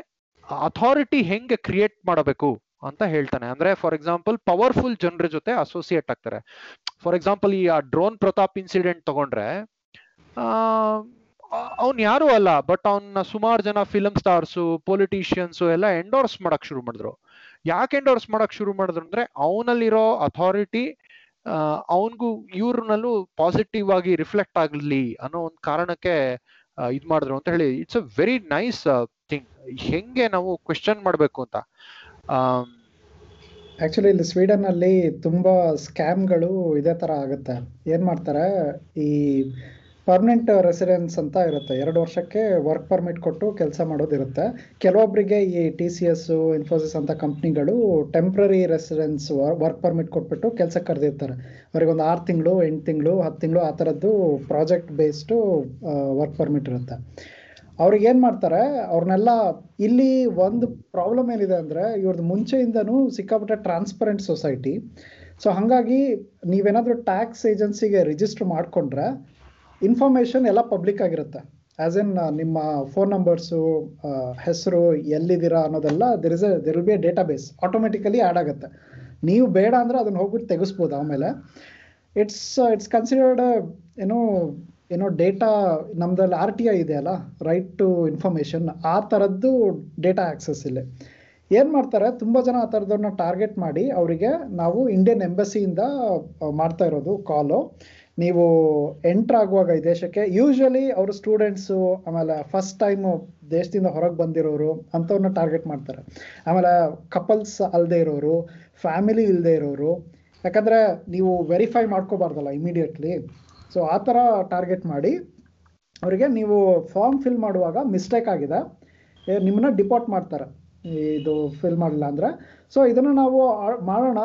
ಅಥಾರಿಟಿ ಹೆಂಗೆ ಕ್ರಿಯೇಟ್ ಮಾಡಬೇಕು? ಅಂತ ಹೇಳ್ತಾನೆ. ಅಂದ್ರೆ ಫಾರ್ ಎಕ್ಸಾಂಪಲ್ ಪವರ್ಫುಲ್ ಜನರ ಜೊತೆ ಅಸೋಸಿಯೇಟ್ ಆಗ್ತಾರೆ. ಫಾರ್ ಎಕ್ಸಾಂಪಲ್ ಈ ಆ ಡ್ರೋನ್ ಪ್ರತಾಪ್ ಇನ್ಸಿಡೆಂಟ್ ತಗೊಂಡ್ರೆ ಅವ್ನ್ ಯಾರು ಅಲ್ಲ ಬಟ್ ಅವನ್ನ ಸುಮಾರು ಜನ ಫಿಲಮ್ ಸ್ಟಾರ್ಸು ಪೊಲಿಟಿಷಿಯನ್ಸ್ ಎಲ್ಲ ಎಂಡೋರ್ಸ್ ಮಾಡಕ್ ಶುರು ಮಾಡಿದ್ರು. ಯಾಕೆ ಎಂಡೋರ್ಸ್ ಮಾಡಕ್ ಶುರು ಮಾಡಿದ್ರು ಅಂದ್ರೆ, ಅವನಲ್ಲಿರೋ ಅಥಾರಿಟಿ ಅವನ್ಗೂ ಇವ್ರನ್ನಲ್ಲೂ ಪಾಸಿಟಿವ್ ಆಗಿ ರಿಫ್ಲೆಕ್ಟ್ ಆಗ್ಲಿ ಅನ್ನೋ ಒಂದು ಕಾರಣಕ್ಕೆ ಇದ್ ಮಾಡಿದ್ರು ಅಂತ ಹೇಳಿ. It's a very nice thing ಹೆಂಗೆ ನಾವು ಕ್ವೆಶನ್ ಮಾಡ್ಬೇಕು ಅಂತ. ಆಮ್, ಆಕ್ಚುಲಿ ಇಲ್ಲಿ ಸ್ವೀಡನ್ನಲ್ಲಿ ತುಂಬ ಸ್ಕ್ಯಾಮ್ಗಳು ಇದೇ ಥರ ಆಗುತ್ತೆ. ಏನು ಮಾಡ್ತಾರೆ? ಈ ಪರ್ಮನೆಂಟ್ ರೆಸಿಡೆನ್ಸ್ ಅಂತ ಇರುತ್ತೆ. ಎರಡು ವರ್ಷಕ್ಕೆ ವರ್ಕ್ ಪರ್ಮಿಟ್ ಕೊಟ್ಟು ಕೆಲಸ ಮಾಡೋದಿರುತ್ತೆ. ಕೆಲವೊಬ್ಬರಿಗೆ ಈ ಟಿ ಸಿ ಎಸ್ ಇನ್ಫೋಸಿಸ್ ಅಂತ ಕಂಪ್ನಿಗಳು ಟೆಂಪ್ರರಿ ರೆಸಿಡೆನ್ಸ್ ವರ್ಕ್ ಪರ್ಮಿಟ್ ಕೊಟ್ಬಿಟ್ಟು ಕೆಲಸಕ್ಕೆ ಕರೆದಿರ್ತಾರೆ. ಅವ್ರಿಗೆ ಒಂದು ಆರು ತಿಂಗಳು ಎಂಟು ತಿಂಗಳು ಹತ್ತು ತಿಂಗಳು ಆ ಥರದ್ದು ಪ್ರಾಜೆಕ್ಟ್ ಬೇಸ್ಡು ವರ್ಕ್ ಪರ್ಮಿಟ್ ಇರುತ್ತೆ. ಅವ್ರಿಗೆ ಏನು ಮಾಡ್ತಾರೆ, ಅವ್ರನ್ನೆಲ್ಲ ಇಲ್ಲಿ ಒಂದು ಪ್ರಾಬ್ಲಮ್ ಏನಿದೆ ಅಂದ್ರೆ ಇವ್ರದ್ದು ಮುಂಚೆಯಿಂದನೂ ಸಿಕ್ಕಾಪಟ್ಟೆ ಟ್ರಾನ್ಸ್ಪರೆಂಟ್ ಸೊಸೈಟಿ ಸೊ ಹಾಗಾಗಿ ನೀವೇನಾದರೂ ಟ್ಯಾಕ್ಸ್ ಏಜೆನ್ಸಿಗೆ ರಿಜಿಸ್ಟರ್ ಮಾಡಿಕೊಂಡ್ರೆ ಇನ್ಫಾರ್ಮೇಶನ್ ಎಲ್ಲ ಪಬ್ಲಿಕ್ ಆಗಿರುತ್ತೆ. ಆ್ಯಸ್ ಎನ್ ನಿಮ್ಮ ಫೋನ್ ನಂಬರ್ಸು ಹೆಸರು ಎಲ್ಲಿದ್ದೀರಾ ಅನ್ನೋದೆಲ್ಲ there is there will be a database automatically add ಆಗುತ್ತೆ. ನೀವು ಬೇಡ ಅಂದರೆ ಅದನ್ನು ಹೋಗ್ಬಿಟ್ಟು ತೆಗೆಸ್ಬೋದು ಆಮೇಲೆ. ಇಟ್ಸ್ ಇಟ್ಸ್ ಕನ್ಸಿಡರ್ಡ್ ಏನೋ ಏನೋ ಡೇಟಾ ನಮ್ದಲ್ಲಿ ಆರ್ ಟಿ ಐ ಇದೆಯಲ್ಲ ರೈಟ್ ಟು ಇನ್ಫಾರ್ಮೇಶನ್ ಆ ಥರದ್ದು ಡೇಟಾ ಆಕ್ಸಸ್ ಇಲ್ಲಿ. ಏನು ಮಾಡ್ತಾರೆ, ತುಂಬ ಜನ ಆ ಥರದವ್ರನ್ನ ಟಾರ್ಗೆಟ್ ಮಾಡಿ ಅವರಿಗೆ ನಾವು ಇಂಡಿಯನ್ ಎಂಬಸಿಯಿಂದ ಮಾಡ್ತಾ ಇರೋದು ಕಾಲು ನೀವು ಎಂಟ್ರ್ ಆಗುವಾಗ ಈ ದೇಶಕ್ಕೆ ಯೂಶ್ವಲಿ ಅವರು ಸ್ಟೂಡೆಂಟ್ಸು ಆಮೇಲೆ ಫಸ್ಟ್ ಟೈಮು ದೇಶದಿಂದ ಹೊರಗೆ ಬಂದಿರೋರು ಅಂಥವ್ರನ್ನ ಟಾರ್ಗೆಟ್ ಮಾಡ್ತಾರೆ. ಆಮೇಲೆ ಕಪಲ್ಸ್ ಅಲ್ಲದೆ ಇರೋರು ಫ್ಯಾಮಿಲಿ ಇಲ್ಲದೆ ಇರೋರು. ಯಾಕಂದರೆ ನೀವು ವೆರಿಫೈ ಮಾಡ್ಕೋಬಾರ್ದಲ್ಲ ಇಮಿಡಿಯೇಟ್ಲಿ ಸೊ ಆ ಥರ ಟಾರ್ಗೆಟ್ ಮಾಡಿ, ಅವರಿಗೆ ನೀವು ಫಾರ್ಮ್ ಫಿಲ್ ಮಾಡುವಾಗ ಮಿಸ್ಟೇಕ್ ಆಗಿದೆ. ನಿಮ್ಮನ್ನ ಡಿಪೋರ್ಟ್ ಮಾಡ್ತಾರೆ. ಇದು ಫಿಲ್ ಮಾಡಲಿಲ್ಲ ಅಂದರೆ. ಸೊ ಇದನ್ನು ನಾವು ಮಾಡೋಣ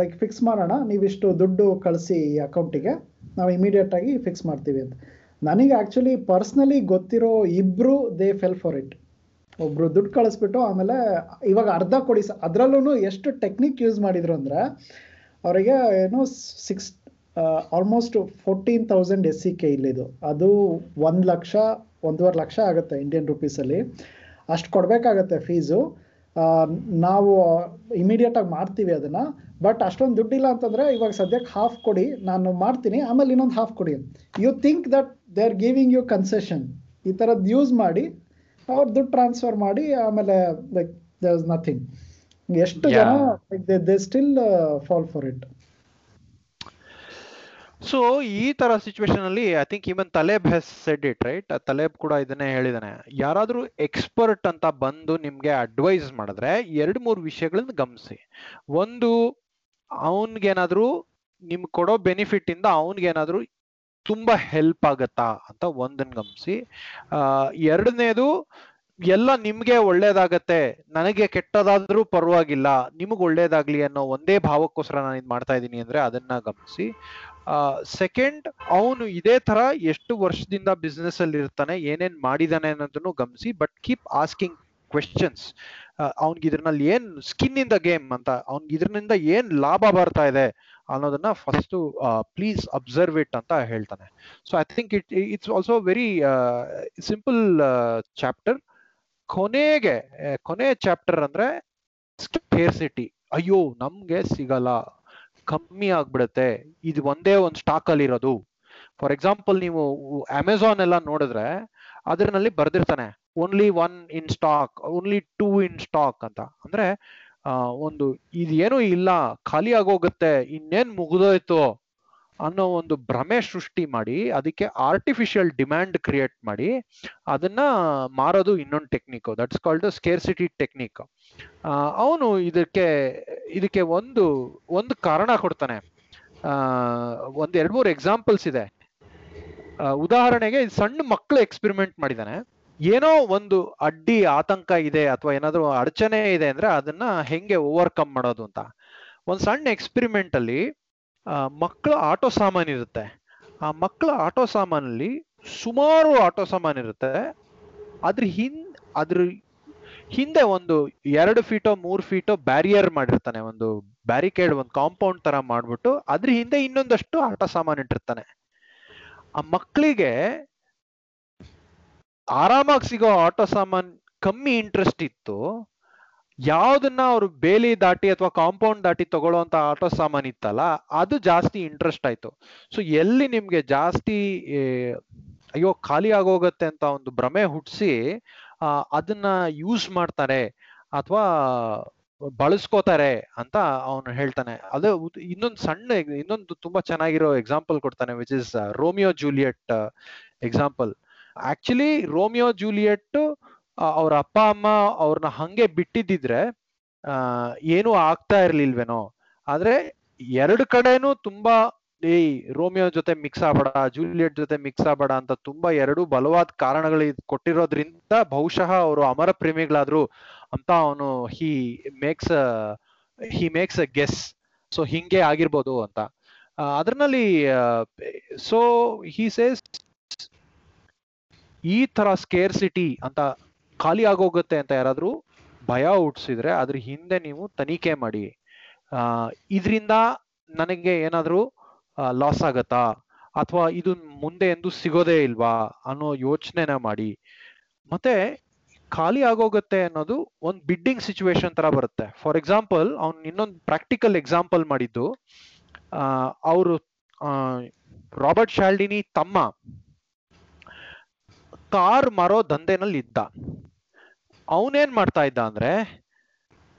ಲೈಕ್ ಫಿಕ್ಸ್ ಮಾಡೋಣ. ನೀವಿಷ್ಟು ದುಡ್ಡು ಕಳಿಸಿ ಈ ಅಕೌಂಟಿಗೆ ನಾವು ಇಮಿಡಿಯೇಟಾಗಿ ಫಿಕ್ಸ್ ಮಾಡ್ತೀವಿ ಅಂತ. ನನಗೆ ಆ್ಯಕ್ಚುಲಿ ಪರ್ಸ್ನಲಿ ಗೊತ್ತಿರೋ ಇಬ್ಬರು ದೇ ಫೆಲ್ ಫಾರ್ ಇಟ್ ಒಬ್ಬರು ದುಡ್ಡು ಕಳಿಸ್ಬಿಟ್ಟು ಆಮೇಲೆ ಇವಾಗ ಅರ್ಧ ಕೊಡಿ ಅದರಲ್ಲೂ ಎಷ್ಟು ಟೆಕ್ನಿಕ್ ಯೂಸ್ ಮಾಡಿದ್ರು ಅಂದರೆ, ಅವರಿಗೆ ಏನು six almost fourteen thousand S C K ಇಲ್ಲಿದು ಅದು ಒಂದು ಲಕ್ಷ ಒಂದೂವರೆ ಲಕ್ಷ ಆಗುತ್ತೆ ಇಂಡಿಯನ್ ರುಪೀಸಲ್ಲಿ ಅಷ್ಟು ಕೊಡಬೇಕಾಗತ್ತೆ ಫೀಸು ನಾವು ಇಮಿಡಿಯೇಟಾಗಿ ಮಾಡ್ತೀವಿ ಅದನ್ನು. ಬಟ್ ಅಷ್ಟೊಂದು ದುಡ್ಡಿಲ್ಲ ಅಂತಂದರೆ ಇವಾಗ ಸದ್ಯಕ್ಕೆ ಹಾಫ್ ಕೊಡಿ ನಾನು ಮಾಡ್ತೀನಿ ಆಮೇಲೆ ಇನ್ನೊಂದು ಹಾಫ್ ಕೊಡಿ you think that they are giving you concession ಈ ಥರದ್ದು ಯೂಸ್ ಮಾಡಿ ಅವ್ರು ದುಡ್ಡು ಟ್ರಾನ್ಸ್ಫರ್ ಮಾಡಿ ಆಮೇಲೆ ಲೈಕ್ ದೇರ್ ಇಸ್ ನಥಿಂಗ್ ಎಷ್ಟು ಜನ. They still fall for it so ಈ ತರ ಸಿಚುವೇಶನ್ ಅಲ್ಲಿ I think even Taleb he's said it right Taleb ಕೂಡ ಇದನ್ನೇ ಹೇಳಿದಾನೆ. ಯಾರಾದ್ರೂ ಎಕ್ಸ್ಪರ್ಟ್ ಅಂತ ಬಂದು ನಿಮ್ಗೆ ಅಡ್ವೈಸ್ ಮಾಡಿದ್ರೆ, ಎರಡ್ ಮೂರು ವಿಷಯಗಳನ್ನ ಗಮನಿಸಿ. ಒಂದು, ಅವನ್ಗೇನಾದ್ರೂ ನಿಮ್ ಕೊಡೋ ಬೆನಿಫಿಟ್ ಇಂದ ಅವನ್ಗೇನಾದ್ರೂ ತುಂಬಾ ಹೆಲ್ಪ್ ಆಗತ್ತಾ ಅಂತ ಒಂದನ್ನ ಗಮನಿಸಿ. ಎರಡನೇದು, ಎಲ್ಲ ನಿಮ್ಗೆ ಒಳ್ಳೇದಾಗತ್ತೆ, ನನಗೆ ಕೆಟ್ಟದಾದ್ರೂ ಪರವಾಗಿಲ್ಲ, ನಿಮಗ್ ಒಳ್ಳೇದಾಗ್ಲಿ ಅನ್ನೋ ಒಂದೇ ಭಾವಕ್ಕೋಸ್ಕರ ನಾನು ಇದು ಮಾಡ್ತಾ ಇದ್ದೀನಿ ಅಂದ್ರೆ ಅದನ್ನ ಗಮನಿಸಿ. ಸೆಕೆಂಡ್ ಅವನು ಇದೇ ತರ ಎಷ್ಟು ವರ್ಷದಿಂದ ಬಿಸ್ನೆಸ್ ಅಲ್ಲಿ ಇರ್ತಾನೆ, ಏನೇನ್ ಮಾಡಿದಾನೆ ಅನ್ನೋದನ್ನು ಗಮನಿಸಿ ಬಟ್ ಕೀಪ್ ಆಸ್ಕಿಂಗ್ ಕ್ವೆಶನ್ಸ್ ಅವ್ನಿಗೆ ಇದ್ರಲ್ಲಿ ಏನ್ ಸ್ಕಿನ್ ಇನ್ ದ ಗೇಮ್ ಅಂತ, ಅವ್ನಿಗೆ ಇದ್ರಿಂದ ಏನ್ ಲಾಭ ಬರ್ತಾ ಇದೆ ಅನ್ನೋದನ್ನ ಫಸ್ಟ್ ಪ್ಲೀಸ್ ಅಬ್ಸರ್ವ್ ಇಟ್ ಅಂತ ಹೇಳ್ತಾನೆ. So I think it it's also very simple chapter ಕೊನೆಗೆ ಕೊನೆ ಚಾಪ್ಟರ್ ಅಂದ್ರೆ ಸ್ಕೇರ್ಸಿಟಿ ಅಯ್ಯೋ, ನಮ್ಗೆ ಸಿಗಲ್ಲ. ಕಮ್ಮಿ ಆಗ್ಬಿಡುತ್ತೆ. ಇದು ಒಂದೇ ಒಂದು ಸ್ಟಾಕ್ ಅಲ್ಲಿ ಇರೋದು. ಫಾರ್ ಎಕ್ಸಾಂಪಲ್ ನೀವು ಅಮೆಝಾನ್ ಎಲ್ಲ ನೋಡಿದ್ರೆ ಅದರಲ್ಲಿ ಬರ್ದಿರ್ತಾನೆ. Only one in stock only two in stock ಅಂತ. ಅಂದ್ರೆ ಒಂದು ಇದೇನು ಇಲ್ಲ, ಖಾಲಿ ಆಗೋಗುತ್ತೆ, ಇನ್ನೇನ್ ಮುಗಿದೋಯ್ತು ಅನ್ನೋ ಒಂದು ಭ್ರಮೆ ಸೃಷ್ಟಿ ಮಾಡಿ, ಅದಕ್ಕೆ ಆರ್ಟಿಫಿಷಿಯಲ್ ಡಿಮ್ಯಾಂಡ್ ಕ್ರಿಯೇಟ್ ಮಾಡಿ, ಅದನ್ನ ಮಾರೋದು ಇನ್ನೊಂದು technique that's called scarcity technique ಅವನು ಇದಕ್ಕೆ ಇದಕ್ಕೆ ಒಂದು ಒಂದು ಕಾರಣ ಕೊಡ್ತಾನೆ. ಒಂದು ಎರಡು ಮೂರು ಎಕ್ಸಾಂಪಲ್ಸ್ ಇದೆ. ಉದಾಹರಣೆಗೆ ಸಣ್ಣ ಮಕ್ಕಳು ಎಕ್ಸ್ಪೆರಿಮೆಂಟ್ ಮಾಡಿದಾನೆ. ಏನೋ ಒಂದು ಅಡ್ಡಿ, ಆತಂಕ ಇದೆ ಅಥವಾ ಏನಾದರೂ ಅಡಚಣೆ ಇದೆ ಅಂದ್ರೆ ಅದನ್ನ ಹೆಂಗೆ ಓವರ್ಕಮ್ ಮಾಡೋದು ಅಂತ. ಒಂದು ಸಣ್ಣ ಎಕ್ಸ್ಪೆರಿಮೆಂಟ್ ಅಲ್ಲಿ ಮಕ್ಕಳ ಆಟೋ ಸಾಮಾನ್ ಇರುತ್ತೆ. ಆ ಮಕ್ಕಳ ಆಟೋ ಸಾಮಾನಲ್ಲಿ ಸುಮಾರು ಆಟೋ ಸಾಮಾನ್ ಇರುತ್ತೆ. ಅದ್ರ ಹಿಂದ್ ಅದ್ರ ಹಿಂದೆ ಒಂದು ಎರಡು ಫೀಟೋ, ಮೂರ್ ಫೀಟೋ ಬ್ಯಾರಿಯರ್ ಮಾಡಿರ್ತಾನೆ. ಒಂದು ಬ್ಯಾರಿಕೇಡ್, ಒಂದು ಕಾಂಪೌಂಡ್ ತರ ಮಾಡ್ಬಿಟ್ಟು ಅದ್ರ ಹಿಂದೆ ಇನ್ನೊಂದಷ್ಟು ಆಟ ಸಾಮಾನ್ ಇಟ್ಟಿರ್ತಾನೆ. ಆ ಮಕ್ಕಳಿಗೆ ಆರಾಮಾಗಿ ಸಿಗೋ ಆಟೋ ಸಾಮಾನ್ ಕಮ್ಮಿ ಇಂಟ್ರೆಸ್ಟ್ ಇತ್ತು. ಯಾವ್ದನ್ನ ಅವ್ರು ಬೇಲಿ ದಾಟಿ ಅಥವಾ ಕಾಂಪೌಂಡ್ ದಾಟಿ ತಗೊಳ್ಳುವಂತ ಆಟೋ ಸಾಮಾನ್ ಇತ್ತಲ್ಲ, ಅದು ಜಾಸ್ತಿ ಇಂಟ್ರೆಸ್ಟ್ ಆಯ್ತು. ಸೊ ಎಲ್ಲಿ ನಿಮ್ಗೆ ಜಾಸ್ತಿ ಅಯ್ಯೋ, ಖಾಲಿ ಆಗೋಗತ್ತೆ ಅಂತ ಒಂದು ಭ್ರಮೆ ಹುಟ್ಟಿಸಿ ಅದನ್ನ ಯೂಸ್ ಮಾಡ್ತಾರೆ ಅಥವಾ ಬಳಸ್ಕೋತಾರೆ ಅಂತ ಅವನು ಹೇಳ್ತಾನೆ. ಅದೇ ಇನ್ನೊಂದು ಸಣ್ಣ ಇನ್ನೊಂದು ತುಂಬಾ ಚೆನ್ನಾಗಿರೋ ಎಕ್ಸಾಂಪಲ್ ಕೊಡ್ತಾನೆ which is Romeo Juliet example actually Romeo Juliet ಅವ್ರ ಅಪ್ಪ, ಅಮ್ಮ ಅವ್ರನ್ನ ಹಂಗೆ ಬಿಟ್ಟಿದ್ದಿದ್ರೆ, ಆ, ಏನೂ ಆಗ್ತಾ ಇರ್ಲಿಲ್ವೇನೋ. ಆದ್ರೆ ಎರಡು ಕಡೆನೂ ತುಂಬಾ ಏಯ್ ರೋಮಿಯೋ ಜೊತೆ ಮಿಕ್ಸ್ ಆಗ್ಬೇಡ, ಜೂಲಿಯಟ್ ಜೊತೆ ಮಿಕ್ಸ್ ಆಗ್ಬೇಡ ಅಂತ ತುಂಬಾ ಎರಡು ಬಲವಾದ ಕಾರಣಗಳು ಕೊಟ್ಟಿರೋದ್ರಿಂದ ಬಹುಶಃ ಅವರು ಅಮರ ಪ್ರೇಮಿಗಳಾದ್ರು ಅಂತ ಅವನು, he makes he makes a guess. So, ಹಿಂಗೆ ಆಗಿರ್ಬೋದು ಅಂತ. ಅದ್ರಲ್ಲಿ ಸೊ, ಹಿ ಸೇಸ್, ಈ ತರ ಸ್ಕೇರ್ ಸಿಟಿ ಅಂತ ಖಾಲಿ ಆಗೋಗುತ್ತೆ ಅಂತ ಯಾರಾದ್ರೂ ಭಯ ಹುಟ್ಟಿಸಿದ್ರೆ ಅದ್ರ ಹಿಂದೆ ನೀವು ತನಿಖೆ ಮಾಡಿ. ಇದರಿಂದ ನನಗೆ ಏನಾದರೂ ಲಾಸ್ ಆಗತ್ತಾ? ಅಥವಾ ಇದು ಮುಂದೆ ಎಂದು ಸಿಗೋದೇ ಇಲ್ವಾ ಅನ್ನೋ ಯೋಚನೆನ ಮಾಡಿ. ಮತ್ತೆ ಖಾಲಿ ಆಗೋಗುತ್ತೆ ಅನ್ನೋದು ಒಂದು ಬಿಡ್ಡಿಂಗ್ ಸಿಚುವೇಶನ್ ತರ ಬರುತ್ತೆ. ಫಾರ್ ಎಕ್ಸಾಂಪಲ್ ಅವ್ನು ಇನ್ನೊಂದು ಪ್ರಾಕ್ಟಿಕಲ್ ಎಕ್ಸಾಂಪಲ್ ಮಾಡಿದ್ದು ಅವರು ರಾಬರ್ಟ್ ಶಾಲ್ಡಿನಿ ತಮ್ಮ ಕಾರ್ ಮಾರೋ ದಂಧೆನಲ್ಲಿ ಇದ್ದ ಅವನೇನ್ ಮಾಡ್ತಾ ಇದ್ದ ಅಂದ್ರೆ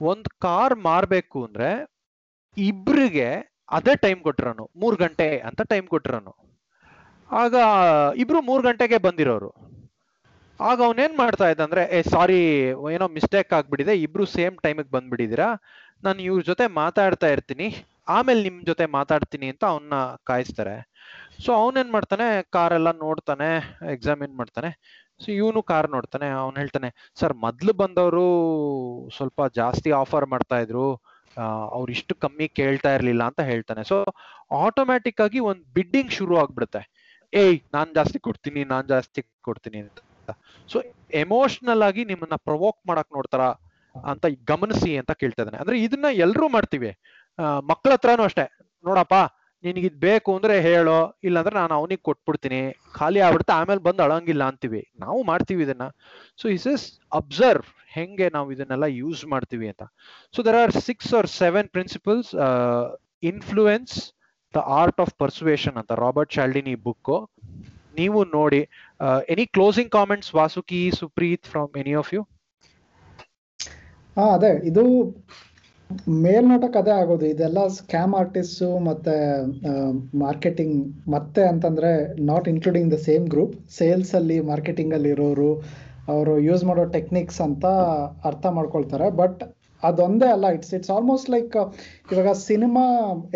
ಒಂದ್ ಕಾರ್ ಮಾರ್ಬೇಕು ಅಂದ್ರೆ ಇಬ್ರಿಗೆ ಅದೇ ಟೈಮ್ ಕೊಟ್ಟಿರೋನು ಮೂರ್ ಗಂಟೆ ಅಂತ ಟೈಮ್ ಕೊಟ್ಟಿರೋನು ಆಗ ಇಬ್ರು ಮೂರ್ ಗಂಟೆಗೆ ಬಂದಿರೋರು. ಆಗ ಅವನೇನ್ ಮಾಡ್ತಾ ಇದ್ದ ಅಂದ್ರೆ, ಏ ಸಾರಿ ಏನೋ ಮಿಸ್ಟೇಕ್ ಆಗ್ಬಿಟ್ಟಿದೆ, ಇಬ್ರು ಸೇಮ್ ಟೈಮಿಗೆ ಬಂದ್ಬಿಟ್ಟಿದ್ದೀರಾ, ನಾನು ಇವ್ರ ಜೊತೆ ಮಾತಾಡ್ತಾ ಇರ್ತೀನಿ ಆಮೇಲೆ ನಿಮ್ ಜೊತೆ ಮಾತಾಡ್ತೀನಿ ಅಂತ ಅವನ್ನ ಕಾಯಿಸ್ತಾರೆ. ಸೊ ಅವನೇನ್ ಮಾಡ್ತಾನೆ? ಕಾರ್ ಎಲ್ಲ ನೋಡ್ತಾನೆ ಎಕ್ಸಾಮಿನ್ ಮಾಡ್ತಾನೆ? ಸೊ ಇವನು ಕಾರ್ ನೋಡ್ತಾನೆ, ಅವ್ನು ಹೇಳ್ತಾನೆ ಸರ್ ಮೊದ್ಲು ಬಂದವರು ಸ್ವಲ್ಪ ಜಾಸ್ತಿ ಆಫರ್ ಮಾಡ್ತಾ ಇದ್ರು ಅವ್ರು ಇಷ್ಟು ಕಮ್ಮಿ ಕೇಳ್ತಾ ಇರ್ಲಿಲ್ಲ ಅಂತ ಹೇಳ್ತಾನೆ. ಸೊ ಆಟೋಮ್ಯಾಟಿಕ್ ಆಗಿ ಒಂದ್ ಬಿಡ್ಡಿಂಗ್ ಶುರು ಆಗ್ಬಿಡುತ್ತೆ. ಏಯ್, ನಾನ್ ಜಾಸ್ತಿ ಕೊಡ್ತೀನಿ, ನಾನ್ ಜಾಸ್ತಿ ಕೊಡ್ತೀನಿ ಅಂತ. ಸೊ ಎಮೋಷನಲ್ ಆಗಿ ನಿಮ್ಮನ್ನ ಪ್ರವೋಕ್ ಮಾಡಕ್ ನೋಡ್ತಾರ ಅಂತ ಗಮನಿಸಿ ಅಂತ ಕೇಳ್ತಾ ಇದ್ದಾನೆ. ಅಂದ್ರೆ ಇದನ್ನ ಎಲ್ರೂ ಮಾಡ್ತೀವಿ. ಮಕ್ಳ ಹತ್ರನೂ ಅಷ್ಟೇ. ನೋಡಪ್ಪ ನಿನಗೆ ಇದ್ ಬೇಕು ಅಂದ್ರೆ ಹೇಳೋ, ಇಲ್ಲಾಂದ್ರೆ ನಾನು ಅವನಿಗೆ ಕೊಟ್ಬಿಡ್ತೀನಿ. ಖಾಲಿ ಆಗ್ಬಿಡುತ್ತೆ ಆಮೇಲೆ ಬಂದು ಅಳಂಗಿಲ್ಲ ಅಂತೀವಿ. ನಾವು ಮಾಡ್ತೀವಿ ಇದನ್ನ. ಸೊ ಇಸ್ ಇಸ್ ಅಬ್ಸರ್ವ್ ಹೆಂಗೆ ನಾವು ಇದನ್ನೆಲ್ಲ ಯೂಸ್ ಮಾಡ್ತೀವಿ ಅಂತ. So there are six or seven principles influence the art of persuasion ಅಂತ ರಾಬರ್ಟ್ ಶಾಲ್ಡಿನಿ ಬುಕ್ ನೀವು ನೋಡಿ any closing comments Vasuki Supreet from any of you ಹಾ, ಅದೇ. ಇದು ಮೇಲ್ನೋಟಕ್ಕೆ ಅದೇ ಆಗೋದು. ಇದೆಲ್ಲ ಸ್ಕ್ಯಾಮ್ ಆರ್ಟಿಸ್ಟು ಮತ್ತೆ ಮಾರ್ಕೆಟಿಂಗ್ ಮತ್ತೆ ಅಂತಂದ್ರೆ not including the same group sales ಅಲ್ಲಿ ಮಾರ್ಕೆಟಿಂಗ್ ಅಲ್ಲಿ ಇರೋರು, ಅವರು ಯೂಸ್ ಮಾಡೋ ಟೆಕ್ನಿಕ್ಸ್ ಅಂತ ಅರ್ಥ ಮಾಡ್ಕೊಳ್ತಾರೆ. ಬಟ್ ಅದೊಂದೇ ಅಲ್ಲ ಇಟ್ಸ್ ಇಟ್ಸ್ ಆಲ್ಮೋಸ್ಟ್ ಲೈಕ್ ಇವಾಗ ಸಿನಿಮಾ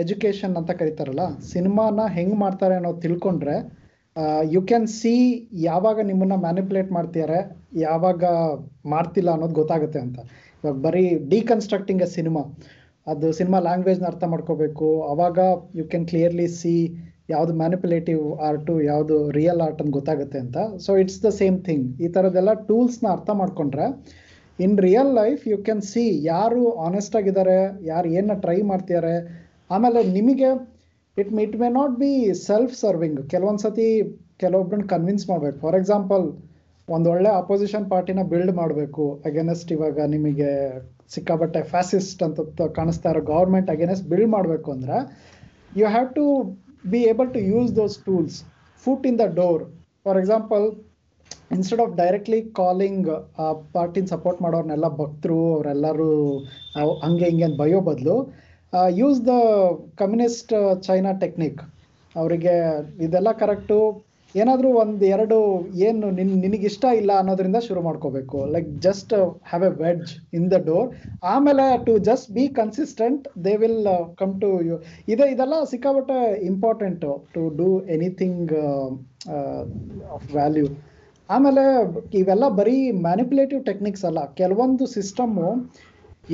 ಎಜುಕೇಶನ್ ಅಂತ ಕರೀತಾರಲ್ಲ ಸಿನಿಮಾನ ಹೆಂಗ್ ಮಾಡ್ತಾರೆ ಅನ್ನೋದು ತಿಳ್ಕೊಂಡ್ರೆ ಯು ಕ್ಯಾನ್ ಸಿ ಯಾವಾಗ ನಿಮ್ಮನ್ನ ಮ್ಯಾನಿಪುಲೇಟ್ ಮಾಡ್ತಿದ್ದಾರೆ ಯಾವಾಗ ಮಾಡ್ತಿಲ್ಲ ಅನ್ನೋದು ಗೊತ್ತಾಗುತ್ತೆ ಅಂತ. ಇವಾಗ ಬರೀ ಡಿಕನ್ಸ್ಟ್ರಕ್ಟಿಂಗ್ ಎ ಸಿನಿಮಾ ಅದು ಸಿನಿಮಾ ಲ್ಯಾಂಗ್ವೇಜ್ನ ಅರ್ಥ ಮಾಡ್ಕೋಬೇಕು. ಅವಾಗ ಯು ಕ್ಯಾನ್ ಕ್ಲಿಯರ್ಲಿ ಸಿ ಯಾವ್ದು ಮ್ಯಾನಿಪುಲೇಟಿವ್ ಆರ್ಟು ಯಾವುದು ರಿಯಲ್ ಆರ್ಟ್ ಅಂತ ಗೊತ್ತಾಗುತ್ತೆ ಅಂತ. So it's the same thing ಈ ಥರದ್ದೆಲ್ಲ ಟೂಲ್ಸ್ನ ಅರ್ಥ ಮಾಡ್ಕೊಂಡ್ರೆ in real life you can see ಯಾರು ಆನೆಸ್ಟ್ ಆಗಿದ್ದಾರೆ, ಯಾರು ಏನ ಟ್ರೈ ಮಾಡ್ತಿದ್ದಾರೆ. ಆಮೇಲೆ ನಿಮಗೆ it it may not be self serving ಕೆಲವೊಂದು ಸತಿ ಕೆಲವೊಬ್ಬರನ್ನ ಕನ್ವಿನ್ಸ್ ಮಾಡಬೇಕು. ಫಾರ್ ಎಕ್ಸಾಂಪಲ್ ಒಂದು ಒಳ್ಳೆ ಅಪೋಸಿಷನ್ ಪಾರ್ಟಿನ ಬಿಲ್ಡ್ ಮಾಡಬೇಕು ಅಗೇನೆಸ್ಟ್ ಇವಾಗ ನಿಮಗೆ ಸಿಕ್ಕಾಬಟ್ಟೆ ಫ್ಯಾಸಿಸ್ಟ್ ಅಂತ ಕಾಣಿಸ್ತಾ ಇರೋ ಗೌರ್ಮೆಂಟ್ ಅಗೇನೆಸ್ಟ್ ಬಿಲ್ಡ್ ಮಾಡಬೇಕು ಅಂದ್ರೆ you have to be able to use those tools foot in the door for example instead of directly calling ಆ ಪಾರ್ಟಿನ ಸಪೋರ್ಟ್ ಮಾಡೋರ್ನೆಲ್ಲ ಭಕ್ತರು, ಅವರೆಲ್ಲರೂ ಹಂಗೆ ಹಿಂಗೆ ಅಂತ ಬಯೋ ಬದಲು use the communist China technique ಅವರಿಗೆ ಇದೆಲ್ಲ ಕರೆಕ್ಟು ಏನಾದರೂ ಒಂದು ಎರಡು ಏನು ನಿನ್, ನಿನಗಿಷ್ಟ ಇಲ್ಲ ಅನ್ನೋದ್ರಿಂದ ಶುರು ಮಾಡ್ಕೋಬೇಕು. Like just have a wedge in the door ಆಮೇಲೆ to just be consistent they will come to you ಇದೆ, ಇದೆಲ್ಲ ಸಿಕ್ಕಾಬಟ್ಟೆ important to do anything of value ಆಮೇಲೆ ಇವೆಲ್ಲ ಬರೀ ಮ್ಯಾನಿಪುಲೇಟಿವ್ ಟೆಕ್ನಿಕ್ಸ್ ಅಲ್ಲ. ಕೆಲವೊಂದು ಸಿಸ್ಟಮ್ಮು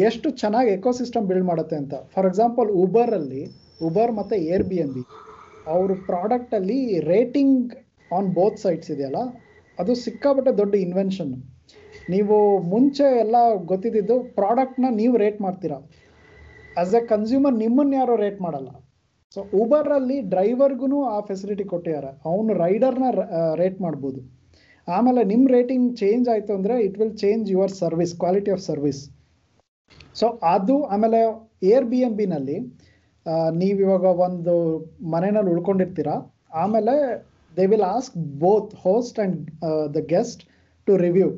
ಎಷ್ಟು ಚೆನ್ನಾಗಿ ಎಕೋಸಿಸ್ಟಮ್ ಬಿಲ್ಡ್ ಮಾಡುತ್ತೆ ಅಂತ. ಫಾರ್ ಎಕ್ಸಾಂಪಲ್ ಉಬರ್ ಅಲ್ಲಿ ಉಬರ್ ಮತ್ತೆ ಏರ್ ಬಿ ಎನ್ ಬಿ ಅವ್ರ ಪ್ರಾಡಕ್ಟ್ ಅಲ್ಲಿ ರೇಟಿಂಗ್ ಆನ್ ಬೋತ್ ಸೈಡ್ಸ್ ಇದೆಯಲ್ಲ? ಅದು ಸಿಕ್ಕಾಬಟ್ಟೆ ದೊಡ್ಡ ಇನ್ವೆನ್ಷನ್ ನೀವು ಮುಂಚೆ ಎಲ್ಲ ಗೊತ್ತಿದ್ದು ಪ್ರಾಡಕ್ಟ್ನ ನೀವು ರೇಟ್ ಮಾಡ್ತೀರಾ. ಆಸ್ ಎ ಕನ್ಸ್ಯೂಮರ್ ನಿಮ್ಮನ್ನ ಯಾರೋ ರೇಟ್ ಮಾಡಲ್ಲ. ಸೊ ಊಬರಲ್ಲಿ ಡ್ರೈವರ್ಗೂ ಆ ಫೆಸಿಲಿಟಿ ಕೊಟ್ಟಿದ್ದಾರೆ. ಅವನು ರೈಡರ್ನ ರೇಟ್ ಮಾಡ್ಬೋದು. ಆಮೇಲೆ ನಿಮ್ಮ ರೇಟಿಂಗ್ ಚೇಂಜ್ ಆಯಿತು ಅಂದರೆ it will change your service quality of service so ಅದು ಆಮೇಲೆ ಏರ್ ಬಿ ಎಂ ಬಿನಲ್ಲಿ ನೀವು ಇವಾಗ ಒಂದು ಮನೆಯಲ್ಲಿ ಉಳ್ಕೊಂಡಿರ್ತೀರಾ. ಆಮೇಲೆ they will ask both host and the guest to review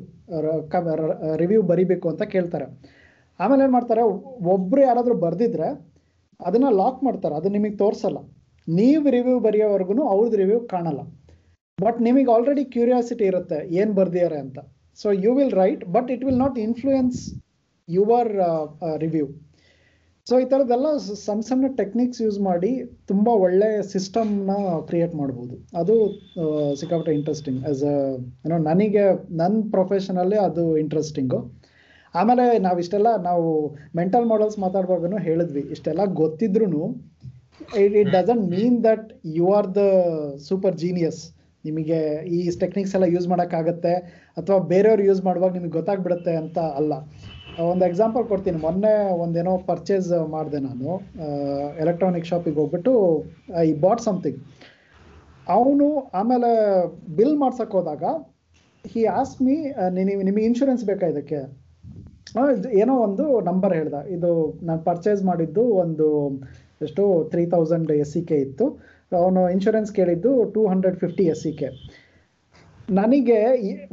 review ಬರಿಬೇಕು ಅಂತ ಕೇಳ್ತಾರೆ. ಆಮೇಲೆ ಏನು ಮಾಡ್ತಾರೆ, ಒಬ್ರು ಯಾರಾದರೂ ಬರೆದಿದ್ರೆ ಅದನ್ನ ಲಾಕ್ ಮಾಡ್ತಾರೆ, ಅದು ನಿಮಗೆ ತೋರಿಸಲ್ಲ. ನೀವು ರಿವ್ಯೂ ಬರೆಯೋವರೆಗೂ ಅವ್ರದ್ದು ರಿವ್ಯೂ ಕಾಣಲ್ಲ. ಬಟ್ ನಿಮಗೆ ಆಲ್ರೆಡಿ ಕ್ಯೂರಿಯಾಸಿಟಿ ಇರುತ್ತೆ, ಏನು ಬರ್ದಿದ್ದಾರೆ ಅಂತ. So you will write but it will not influence your review so ಈ ಥರದ್ದೆಲ್ಲ ಸಣ್ಣ ಸಣ್ಣ ಟೆಕ್ನಿಕ್ಸ್ ಯೂಸ್ ಮಾಡಿ ತುಂಬ ಒಳ್ಳೆ ಸಿಸ್ಟಮ್ನ ಕ್ರಿಯೇಟ್ ಮಾಡ್ಬೋದು. ಅದು ಸಿಕ್ಕಾಪಟ್ಟೆ ಇಂಟ್ರೆಸ್ಟಿಂಗ್ ಆಸ್ ಏನೋ ನನಗೆ ನನ್ನ ಪ್ರೊಫೆಷನಲ್ಲಿ ಅದು ಇಂಟ್ರೆಸ್ಟಿಂಗು ಆಮೇಲೆ ನಾವು ಇಷ್ಟೆಲ್ಲ, ನಾವು ಮೆಂಟಲ್ ಮಾಡೆಲ್ಸ್ ಮಾತಾಡುವಾಗೂ ಹೇಳಿದ್ವಿ. ಇಷ್ಟೆಲ್ಲ ಗೊತ್ತಿದ್ರು it it doesn't mean that you are the super genius ನಿಮಗೆ ಈ ಟೆಕ್ನಿಕ್ಸ್ ಎಲ್ಲ ಯೂಸ್ ಮಾಡೋಕ್ಕಾಗತ್ತೆ ಅಥವಾ ಬೇರೆಯವ್ರು ಯೂಸ್ ಮಾಡುವಾಗ ನಿಮಗೆ ಗೊತ್ತಾಗ್ಬಿಡುತ್ತೆ ಅಂತ ಅಲ್ಲ. ಒಂದು ಎಕ್ಸಾಂಪಲ್ ಕೊಡ್ತೀನಿ. ಮೊನ್ನೆ ಒಂದೇನೋ ಪರ್ಚೇಸ್ ಮಾಡಿದೆ ನಾನು. ಎಲೆಕ್ಟ್ರಾನಿಕ್ ಶಾಪಿಗೆ ಹೋಗ್ಬಿಟ್ಟು ಐ ಬಾಟ್ ಸಮಥಿಂಗ್ ಅವನು ಆಮೇಲೆ ಬಿಲ್ ಮಾಡ್ಸಕ್ಕೆ ಹೋದಾಗ ಹಿ ಆಸ್ ಮೀ ನಿಮಗೆ ನಿಮಗೆ ಇನ್ಶೂರೆನ್ಸ್ ಬೇಕಾ ಇದಕ್ಕೆ? ಏನೋ ಒಂದು ನಂಬರ್ ಹೇಳ್ದ. ಇದು ನಾನು ಪರ್ಚೇಸ್ ಮಾಡಿದ್ದು ಒಂದು ಎಷ್ಟು three thousand S C K ಇತ್ತು. ಅವನು ಇನ್ಶೂರೆನ್ಸ್ ಕೇಳಿದ್ದು two hundred fifty S C K ನನಗೆ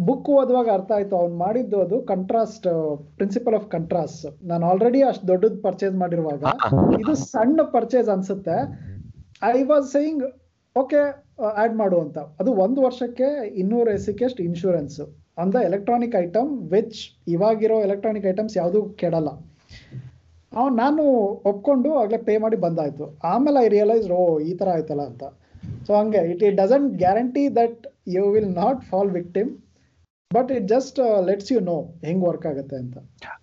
ಬುಕ್ ಓದುವಾಗ ಅರ್ಥ ಆಯ್ತು. ಅವ್ನು ಮಾಡಿದ್ದು ಅದು ಕಂಟ್ರಾಸ್ಟ್ ಪ್ರಿನ್ಸಿಪಲ್ ಆಫ್ ಕಂಟ್ರಾಸ್ಟ್ ನಾನು ಆಲ್ರೆಡಿ ಅಷ್ಟು ದೊಡ್ಡದು ಪರ್ಚೇಸ್ ಮಾಡಿರುವಾಗ ಇದು ಸಣ್ಣ ಪರ್ಚೇಸ್ ಅನ್ಸುತ್ತೆ. I was saying okay add ಮಾಡು ಅಂತ. ಅದು ಒಂದು ವರ್ಷಕ್ಕೆ ಇನ್ನೂರು ಎಸಿಕೆ ಅಷ್ಟು insurance on the electronic item which ಇವಾಗಿರೋ ಎಲೆಕ್ಟ್ರಾನಿಕ್ ಐಟಮ್ಸ್ ಯಾವುದು ಕೆಡಲ್ಲ ಅವ್ನು ನಾನು ಒಪ್ಕೊಂಡು ಆಗಲೇ ಪೇ ಮಾಡಿ ಬಂದಾಯ್ತು. ಆಮೇಲೆ ಐ ರಿಯಲೈಸ್ ಓ, ಈ ತರ ಆಯ್ತಲ್ಲ ಅಂತ. ಸೊ ಹಂಗೆ it it doesn't guarantee that you will not fall victim but it just lets you know ಹೆಂಗ್ ವರ್ಕ್ ಆಗುತ್ತೆ ಅಂತ.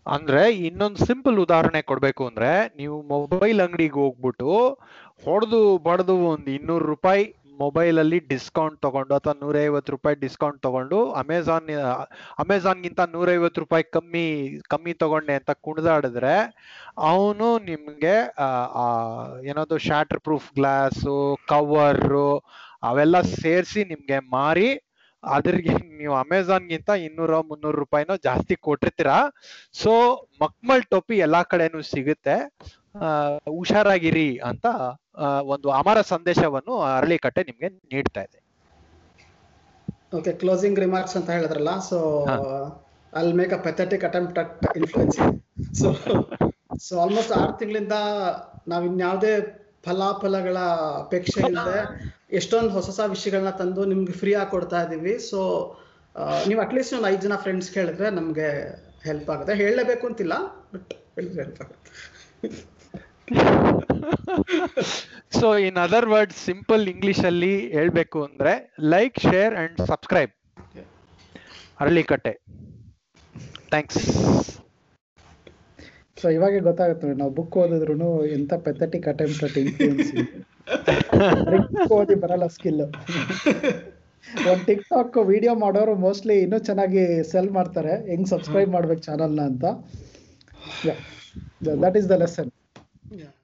ಅಂದ್ರೆ ಇನ್ನೊಂದು ಸಿಂಪಲ್ ಉದಾಹರಣೆ ಕೊಡ್ಬೇಕು ಅಂದ್ರೆ, ನೀವು ಮೊಬೈಲ್ ಅಂಗಡಿಗೆ ಹೋಗ್ಬಿಟ್ಟು, ಹೊಡೆದು, ಬಡದು ಒಂದು ಇನ್ನೂರು ರೂಪಾಯಿ ಮೊಬೈಲ್ ಅಲ್ಲಿ ಡಿಸ್ಕೌಂಟ್ ತಗೊಂಡು ಅಥವಾ ನೂರೈವತ್ತು ರೂಪಾಯಿ ಡಿಸ್ಕೌಂಟ್ ತಗೊಂಡು ಅಮೆಝಾನ್ ಅಮೆಝಾನ್ಗಿಂತ ನೂರೈವತ್ತು ರೂಪಾಯಿ ಕಮ್ಮಿ ಕಮ್ಮಿ ತಗೊಂಡೆ ಅಂತ ಕುಣಿದಾಡಿದ್ರೆ ಅವನು ನಿಮ್ಗೆ ಏನದು ಶಾಟರ್ ಪ್ರೂಫ್ ಗ್ಲಾಸು ಕವರು ಅವೆಲ್ಲ ಸೇರಿಸಿ ನಿಮ್ಗೆ ಮಾರಿ ಅದ್ರಿಗೆ ನೀವು ಅಮೆಝಾನ್ಗಿಂತ ಇನ್ನೂರ, ಮುನ್ನೂರು ರೂಪಾಯಿನೋ ಜಾಸ್ತಿ ಕೊಟ್ಟಿರ್ತೀರಾ. ಸೊ ಮಕ್ಮಲ್ ಟೋಪಿ ಎಲ್ಲಾ ಕಡೆನೂ ಸಿಗುತ್ತೆ. ಹುಷಾರಾಗಿರಿ ಅಂತ ಒಂದು ಅಮರ ಸಂದೇಶವನ್ನು ಅರಳಿಕಟ್ಟೆ ನಿಮ್ಗೆ ನೀಡ್ತಾ ಇದೆ. ಓಕೆ ಕ್ಲೋಸಿಂಗ್ ರಿಮಾರ್ಕ್ಸ್ ಅಂತ ಹೇಳಿದ್ರಲ್ಲ so all make a pathetic attempt at so so almost ಆರು ತಿಂಗಳಿಂದ ನಾವು ಇನ್ಯಾವುದೇ ಫಲಾಫಲಗಳ ಅಪೇಕ್ಷೆ ಇಲ್ಲದೆ ಎಷ್ಟೊಂದು ಹೊಸ ಹೊಸ ವಿಷಯಗಳನ್ನ ತಂದು ನಿಮ್ಗೆ ಫ್ರೀ ಆಗಿ ಕೊಡ್ತಾ ಇದೀವಿ. ಸೊ ನೀವು ಅಟ್ಲೀಸ್ಟ್ ಒಂದು ಐದು ಜನ ಫ್ರೆಂಡ್ಸ್ ಕೇಳಿದ್ರೆ ನಮಗೆ ಹೆಲ್ಪ್ ಆಗುತ್ತೆ. ಹೇಳಲೇಬೇಕು ಅಂತಿಲ್ಲ ಬಟ್ ಹೇಳಿದ್ರೆ ಹೆಲ್ಪ್ ಆಗುತ್ತೆ. So in other word simple English ಅಲ್ಲಿ ಹೇಳ್ಬೇಕು ಅಂದ್ರೆ like share and subscribe Aralikatte. Thanks so ಇವಾಗ ಗೊತ್ತಾಗುತ್ತೆ ನೋಡಿ, ನಾವು ಬುಕ್ ಓದಿದ್ರು ಎಂತ pathetic attempt at influence book ಓದಿ ಬರಲ್ಲ ಸ್ಕಿಲ್ ಒಂದು ಟಿಕ್ ಟಾಕ್ ವಿಡಿಯೋ ಮಾಡೋರು ಮೋಸ್ಟ್ಲಿ ಇನ್ನೂ ಚೆನ್ನಾಗಿ ಸೆಲ್ ಮಾಡ್ತಾರೆ ಹೆಂಗ್ ಸಬ್ಸ್ಕ್ರೈಬ್ ಮಾಡ್ಬೇಕು ಚಾನಲ್ನ ಅಂತ. That is the lesson Yeah.